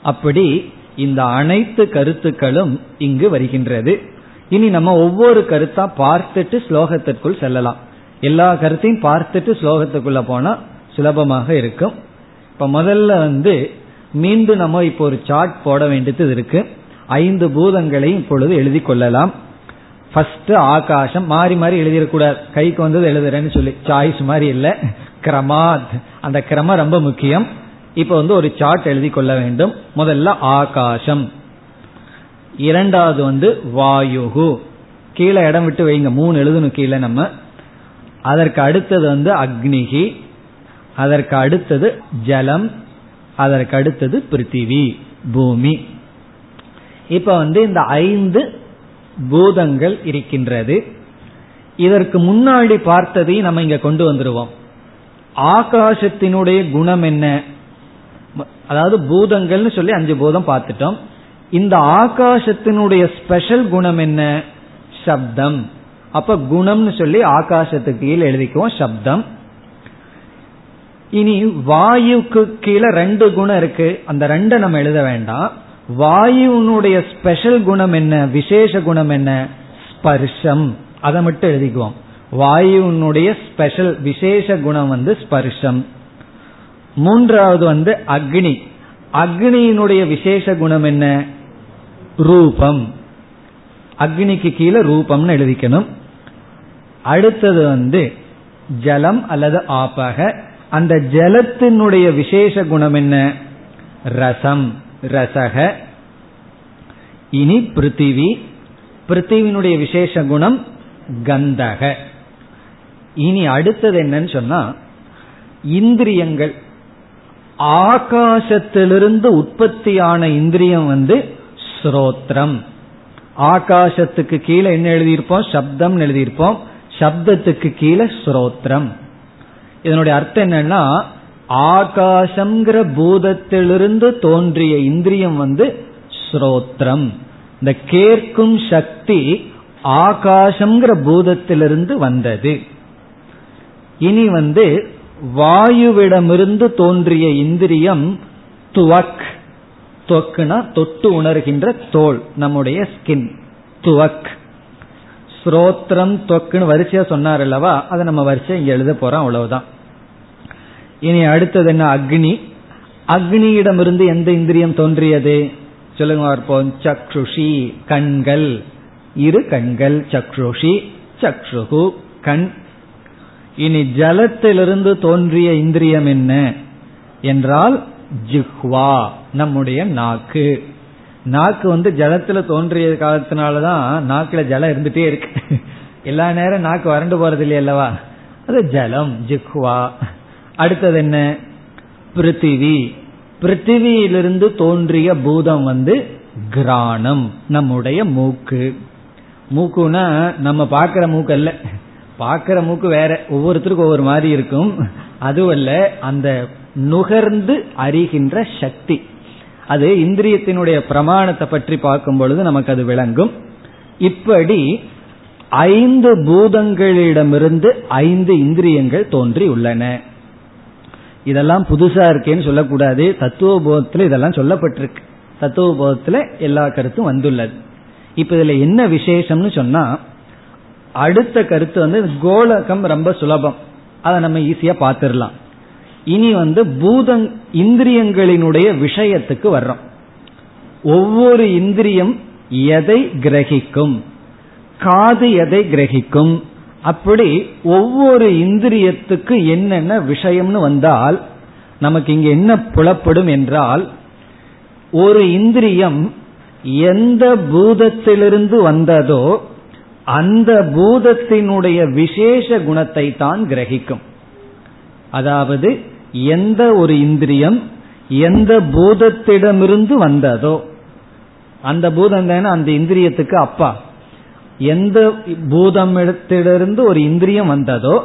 அப்படி இந்த அனைத்து கருத்துக்களும் இங்கு வருகின்றது. இனி நம்ம ஒவ்வொரு கருத்தா பார்த்துட்டு ஸ்லோகத்திற்குள் செல்லலாம். எல்லா கருத்தையும் பார்த்துட்டு ஸ்லோகத்துக்குள்ள போனா சுலபமாக இருக்கும். இப்ப முதல்ல வந்து மீண்டும் நம்ம இப்போ ஒரு சார்ட் போட வேண்டியது இருக்கு. ஐந்து பூதங்களையும் இப்பொழுது எழுதி கொள்ளலாம். ஃபர்ஸ்ட் ஆகாசம். மாறி மாறி எழுதிடக்கூடாது. கைக்கு வந்தது எழுதுறேன்னு சொல்லி. சாய்ஸ் மாதிரி இல்லை. கிரமாத் அந்த கிரமம் ரொம்ப முக்கியம். இப்ப வந்து ஒரு சார்ட் எழுதி கொள்ள வேண்டும். முதல்ல ஆகாசம் இரண்டாவது வந்து வாயுகு கீழே இடம் விட்டு வைங்க. மூணு எழுதணும் கீழே நம்ம. அதற்கு அடுத்தது வந்து அக்னிகி அதற்கு அடுத்தது ஜலம். அதற்கு அடுத்தது பிருத்திவி. பூமி. இப்ப வந்து இந்த ஐந்து பூதங்கள் இருக்கின்றது. இதற்கு முன்னாடி பார்த்ததையும் நம்ம இங்க கொண்டு வந்துருவோம். ஆகாசத்தினுடைய குணம் என்ன? அதாவது பூதங்கள்னு சொல்லி அஞ்சு பூதம் பார்த்துட்டோம். இந்த ஆகாசத்தினுடைய ஸ்பெஷல் குணம் என்ன? சப்தம். அப்ப குணம்னு சொல்லி ஆகாசத்துக்கு கீழே எழுதிக்குவோம் சப்தம். இனி வாயுக்கு கீழே ரெண்டு குணம் இருக்கு. அந்த ரெண்டை நம்ம எழுத வேண்டாம். வாயுனுடைய ஸ்பெஷல் குணம் என்ன? விசேஷ குணம் என்ன? ஸ்பர்ஷம். அதை மட்டும் எழுதிக்குவோம். வாயுனுடைய ஸ்பெஷல் விசேஷ குணம் வந்து ஸ்பர்ஷம். மூன்றாவது வந்து அக்னி. அக்னியினுடைய விசேஷ குணம் என்ன? ரூபம். அக்னிக்கு கீழே ரூபம்னு எழுதிக்கணும். அடுத்தது வந்து ஜலம் அல்லது ஆப்பக அந்த ஜலத்தினுடைய விசேஷ குணம் என்ன? ரசம் ரசக. இனி பிருத்திவி. பிருத்திவினுடைய விசேஷ குணம் கந்தக. இனி அடுத்தது என்னன்னு சொன்னா இந்திரியங்கள். ஆகாசத்திலிருந்து உற்பத்தியான இந்திரியம் வந்து ஸ்ரோத்ரம். ஆகாசத்துக்கு கீழே என்ன எழுதியிருப்போம்? சப்தம் எழுதியிருப்போம். சப்தத்துக்கு கீழே ஸ்ரோத்ரம். இதனுடைய அர்த்தம் என்னன்னா ஆகாசங்கிற பூதத்திலிருந்து தோன்றிய இந்திரியம் வந்து ஸ்ரோத்ரம். இந்த கேட்கும் சக்தி ஆகாசங்கிற பூதத்திலிருந்து வந்தது. இனி வந்து வாயுவிடமிருந்து தோன்றிய இந்திரியம் துவக். துவக்குனா தொட்டு உணர்கின்ற தோல் நம்முடைய ஸ்கின் துவக். ஸ்ரோத்ரம் தொக்குன்னு வரிசையா சொன்னார் அல்லவா? அதை நம்ம வரிசை இங்க எழுத போறோம் அவ்வளவுதான். இனி அடுத்தது என்ன? அக்னி. அக்னியிடமிருந்து எந்த இந்திரியம் தோன்றியது? சொல்லுங்க பார்ப்போம். சக்ஷுஷி கண்கள். இரு கண்கள் சக்ஷுஷி சக்ஷுகு கண். இனி ஜலத்திலிருந்து தோன்றிய இந்திரியம் என்ன? என்றால் ஜிஹ்வா நம்முடைய நாக்கு. நாக்கு வந்து ஜலத்துல தோன்றிய காலத்தினாலதான் நாக்குல ஜலம் இருந்துட்டே இருக்கு. எல்லா நேரம் நாக்கு வறண்டு போறது இல்லையா அல்லவா? அது ஜலம் ஜிஹ்வா. அடுத்தது என்ன? பிருத்திவி. பிருத்திவியிலிருந்து தோன்றிய பூதம் வந்து கிராணம் நம்முடைய மூக்கு. மூக்குனா நம்ம பார்க்கிற மூக்கு அல்ல. பார்க்கிற மூக்கு வேற. ஒவ்வொருத்தருக்கும் ஒவ்வொரு மாதிரி இருக்கும். அதுவல்ல அந்த நுகர்ந்து அறிகின்ற சக்தி. அது இந்திரியத்தினுடைய பிரமாணத்தை பற்றி பார்க்கும் பொழுது நமக்கு அது விளங்கும். இப்படி ஐந்து பூதங்களிடமிருந்து ஐந்து இந்திரியங்கள் தோன்றி உள்ளன. இதெல்லாம் புதுசா இருக்கேன்னு சொல்லக்கூடாது. தத்துவபோதத்துல இதெல்லாம் சொல்லப்பட்டிருக்கு. தத்துவபோதத்துல எல்லா கருத்தும் வந்துள்ளது. இப்ப இதுல என்ன விசேஷம்னு சொன்னா அடுத்த கருத்து வந்து கோலகம் ரொம்ப சுலபம். அதை நம்ம ஈஸியா பார்த்துடலாம். இனி வந்து பூதங் இந்திரியங்களினுடைய விஷயத்துக்கு வர்றோம். ஒவ்வொரு இந்திரியம் எதை கிரகிக்கும்? காது எதை கிரகிக்கும்? அப்படி ஒவ்வொரு இந்திரியத்துக்கு என்னென்ன விஷயம்னு வந்தால் நமக்கு இங்க என்ன புலப்படும் என்றால் ஒரு இந்திரியம் எந்த பூதத்திலிருந்து வந்ததோ அந்த பூதத்தினுடைய விசேஷ குணத்தை தான் கிரகிக்கும். அதாவது எந்த ஒரு இந்திரியம் எந்த பூதத்திடமிருந்து வந்ததோ அந்த பூதம் தானே அந்த இந்திரியத்துக்கு அப்பா. எந்த பூதமிடத்திலிருந்து ஒரு இந்திரியம் வந்ததோ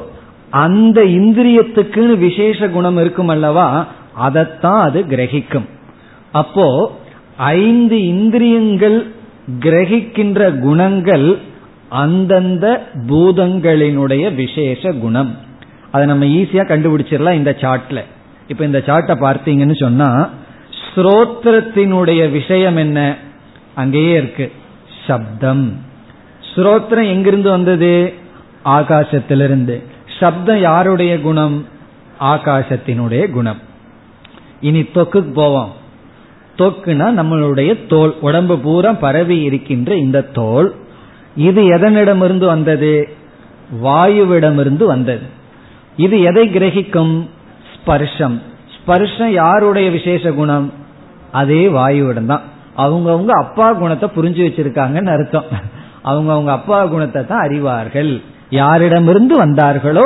அந்த இந்திரியத்துக்குன்னு விசேஷ குணம் இருக்கும் அல்லவா அதைத்தான் அது கிரகிக்கும். அப்போ ஐந்து இந்திரியங்கள் கிரகிக்கின்ற குணங்கள் அந்தந்த பூதங்களினுடைய விசேஷ குணம். அதை நம்ம ஈஸியா கண்டுபிடிச்சிடலாம் இந்த சார்ட்ல இப்ப இந்த சார்ட்டை பார்த்தீங்கன்னு சொன்னா ஸ்ரோத்திரத்தினுடைய விஷயம் என்ன? அங்கேயே இருக்கு. சப்தம். ஸ்ரோத்திரம் எங்கிருந்து வந்தது? ஆகாசத்திலிருந்து. சப்தம் யாருடைய குணம்? ஆகாசத்தினுடைய குணம். இனி தொக்குக்கு போவோம். தொக்குனா நம்மளுடைய தோல். உடம்பு பூரா பரவி இருக்கின்ற இந்த தோல். இது எதனிடமிருந்து வந்தது? வாயுவிடமிருந்து வந்தது. இது எதை கிரகிக்கும்? ஸ்பர்ஷம். ஸ்பர்ஷம் யாருடைய விசேஷ குணம்? அதே வாயுவிடம் தான் அவங்கவுங்க அப்பா குணத்தை புரிஞ்சு வச்சிருக்காங்கன்னு அர்த்தம். அவங்கவுங்க அப்பா குணத்தை தான் அறிவார்கள். யாரிடமிருந்து வந்தார்களோ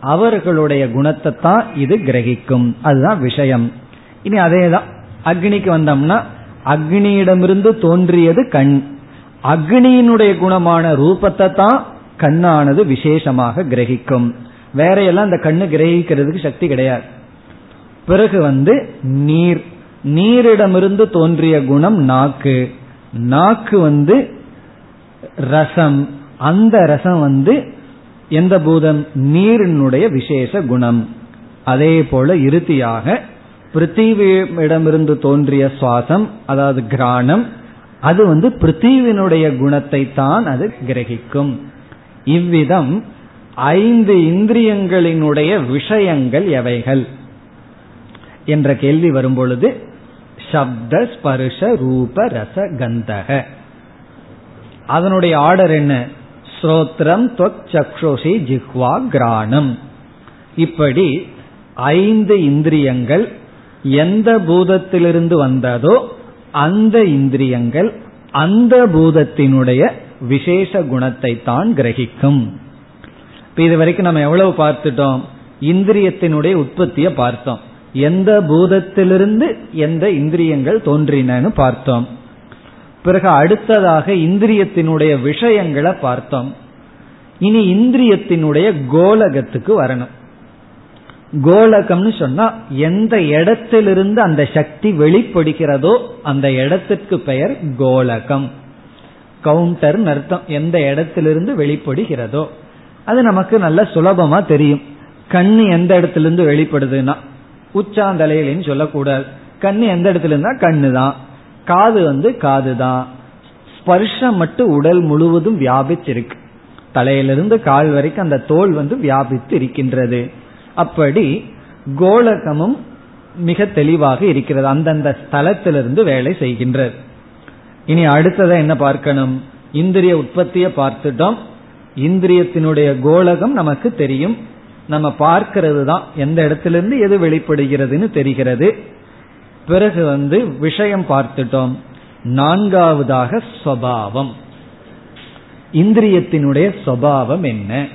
அவர்களுடைய குணத்தை தான் இது கிரகிக்கும். அதுதான் விஷயம். இனி அதே தான் அக்னிக்கு வந்தோம்னா அக்னியிடமிருந்து தோன்றியது கண். அக்னியினுடைய குணமான ரூபத்தை தான் கண்ணானது விசேஷமாக கிரகிக்கும். வேறையெல்லாம் எல்லாம் கண்ணு கிரகிக்கிறதுக்கு சக்தி கிடையாது. பிறகு வந்து நீர். நீரிடமிருந்து தோன்றிய குணம் நாக்கு. நாக்கு வந்து ரசம். அந்த ரசம் வந்து எந்த பூதம்? நீரினுடைய விசேஷ குணம். அதே போல இறுதியாக பிருத்திவியிடமிருந்து தோன்றிய சுவாசம் அதாவது கிராணம் அது வந்து பிருத்திவினுடைய குணத்தை தான் அது கிரகிக்கும். இவ்விதம் ஐந்து இந்திரியங்களினுடைய விஷயங்கள் எவைகள்? என்ற கேள்வி வரும்பொழுது சப்த ஸ்பர்ஷ ரூப ரச கந்தக. அதனுடைய ஆர்டர் என்ன? ஸ்ரோத்ரம் சக்ஷோஷி ஜிஹ்வா கிராணம். இப்படி ஐந்து இந்திரியங்கள் எந்த பூதத்திலிருந்து வந்ததோ அந்த இந்திரியங்கள் அந்த பூதத்தினுடைய விசேஷ குணத்தை தான் கிரகிக்கும். இது வரைக்கும் நம்ம எவ்வளவு பார்த்துட்டோம்? இந்திரியத்தினுடைய உற்பத்தியை பார்த்தோம். எந்த பூதத்திலிருந்து எந்த இந்திரியங்கள் தோன்றினு பார்த்தோம். பிறகு அடுத்ததாக இந்திரியத்தினுடைய விஷயங்களை பார்த்தோம். இனி இந்திரியத்தினுடைய கோலகத்துக்கு வரணும். கோலகம்னு சொன்னா எந்த இடத்திலிருந்து அந்த சக்தி வெளிப்படுகிறதோ அந்த இடத்திற்கு பெயர் கோலகம். கவுண்டர் அர்த்தம் எந்த இடத்திலிருந்து வெளிப்படுகிறதோ. அது நமக்கு நல்ல சுலபமா தெரியும். கண்ணு எந்த இடத்திலிருந்து வெளிப்படுதுன்னா உச்சாந்தலையிலன்னு சொல்லக்கூடாது. கண்ணு எந்த இடத்துல இருந்தா கண்ணு தான் காது வந்து காது தான் ஸ்பர்ஷம் மட்டும் உடல் முழுவதும் வியாபிச்சிருக்கு. தலையிலிருந்து கால் வரைக்கும் அந்த தோல் வந்து வியாபித்து இருக்கின்றது. அப்படி கோலகமும் மிக தெளிவாக இருக்கிறது. அந்தந்த ஸ்தலத்திலிருந்து வேலை செய்கின்றது. இனி அடுத்ததை என்ன பார்க்கணும்? இந்திரிய உற்பத்தியை பார்த்துட்டோம். இந்திரியத்தினுடைய கோலகம் நமக்கு தெரியும். நம்ம பார்க்கிறது தான் எந்த இடத்திலிருந்து எது வெளிப்படுகிறதுன்னு தெரிகிறது. பிறகு வந்து விஷயம் பார்த்துட்டோம். நான்காவதாக ஸ்வபாவம். இந்திரியத்தினுடைய சுவாவம் என்ன?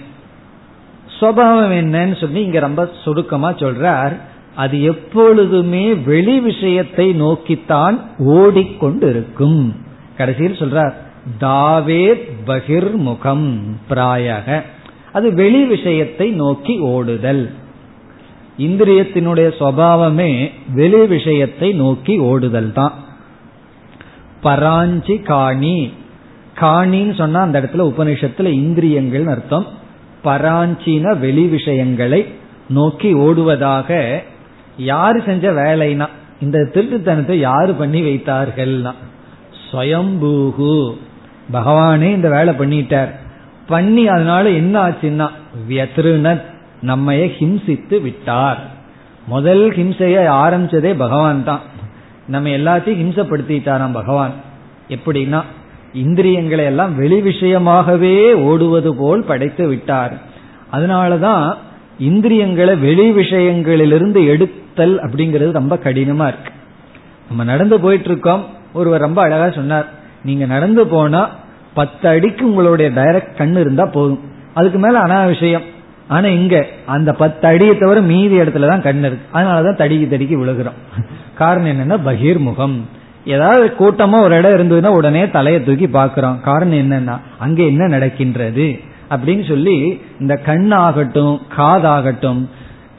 சுவாவம் என்னன்னு சொல்லி இங்க ரொம்ப சுருக்கமா சொல்றார். அது எப்பொழுதுமே வெளி விஷயத்தை நோக்கித்தான் ஓடிக்கொண்டிருக்கும். கடைசியில் சொல்றார் தாவே பகிர்முகம் பிராயக. அது வெளி விஷயத்தை நோக்கி ஓடுதல். இந்திரியத்தினுடைய சுவாவமே வெளி விஷயத்தை நோக்கி ஓடுதல் தான். பராஞ்சி காணி காணின்னு சொன்னா அந்த இடத்துல உபனிஷத்துல இந்திரியங்கள் அர்த்தம். பராஞ்சின வெளி விஷயங்களை நோக்கி ஓடுவதாக யார் செஞ்ச வேலைனா இந்த திருட்டுத்தனத்தை யாரு பண்ணி வைத்தார்கள்னா ஸ்வயம்பூகு. பகவானே இந்த வேலை பண்ணிட்டார். பண்ணி அதனால என்ன ஆச்சுன்னா வியத்ருணத் நம்மைய ஹிம்சித்து விட்டார். முதல் ஹிம்சைய ஆரம்பிச்சதே பகவான் தான். நம்ம எல்லாத்தையும் ஹிம்சப்படுத்திட்டாராம் பகவான். எப்படின்னா இந்திரியங்களை எல்லாம் வெளி விஷயமாகவே ஓடுவது போல் படைத்து விட்டார். அதனாலதான் இந்திரியங்களை வெளி விஷயங்களிலிருந்து எடுத்தல் அப்படிங்கிறது ரொம்ப கடினமா இருக்கு. நம்ம நடந்து போயிட்டு இருக்கோம் ஒருவர் ரொம்ப அழகா சொன்னார். நீங்க நடந்து போனா பத்து அடிக்கு உங்களுடைய டைரக்ட் கண் இருந்தா போதும். அதுக்கு மேல விஷயம். ஆனா இங்க அந்த பத்து அடியை தவிர மீதி இடத்துல தான் கண் இருக்கு. அதனாலதான் தடிக்கி தடிக்கு விழுகிறோம். காரணம் என்னன்னா பகிர்முகம். ஏதாவது கூட்டமா ஒரு இடம் இருந்ததுன்னா உடனே தலையை தூக்கி பாக்குறோம் காரணம் என்னன்னா அங்க என்ன நடக்கின்றது? அப்படின்னு சொல்லி இந்த கண் ஆகட்டும் காதாகட்டும்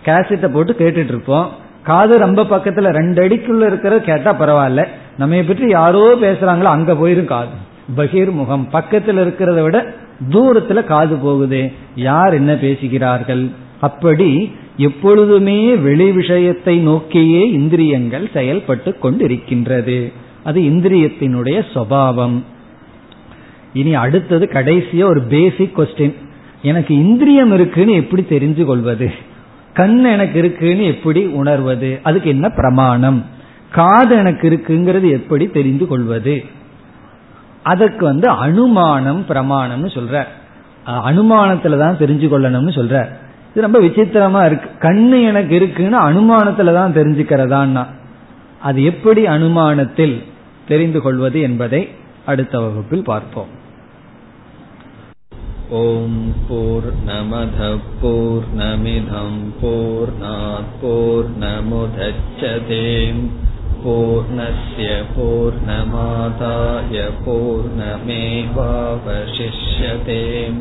கேசட்டை போட்டு கேட்டுட்டு இருப்போம் காது ரொம்ப பக்கத்துல ரெண்டு அடிக்குள்ள இருக்கிற கேட்டா பரவாயில்ல. நம்ம பற்றி யாரோ பேசுறாங்களோ அங்க போயிரும் காது. பகீர் முகம் பக்கத்துல இருக்கிறத விட தூரத்துல காது போகுது. யார் என்ன பேசுகிறார்கள்? அப்படி எப்பொழுதுமே வெளி விஷயத்தை நோக்கியே இந்திரியங்கள் செயல்பட்டு கொண்டிருக்கின்றது. அது இந்திரியத்தினுடைய சுவாவம். இனி அடுத்தது கடைசியா ஒரு பேசிக் கொஸ்டின் எனக்கு இந்திரியம் இருக்குன்னு எப்படி தெரிஞ்சு கொள்வது கண் எனக்கு இருக்குன்னு எப்படி உணர்வது? அதுக்கு என்ன பிரமாணம்? காது எனக்கு இருக்குங்கிறது எப்படி தெரிந்து கொள்வது அதற்கு வந்து அனுமானம் பிரமாணம்னு சொல்ற. அனுமானத்துல தான் தெரிஞ்சு கொள்ளணும்னு சொல்ற. இது ரொம்ப விசித்திரமா இருக்கு. கண்ணு எனக்கு இருக்குன்னு அனுமானத்துல தான் தெரிஞ்சுக்கிறதான்னா அது எப்படி அனுமானத்தில் தெரிந்து கொள்வது என்பதை அடுத்த வகுப்பில் பார்ப்போம். ஓம் போர் நமத போர் நமிதம் போர் போர் நமுதச்சதேம் பூர்ணய பூர்ணமாதாய பூர்ணமேவாவசிஷ்யதேம்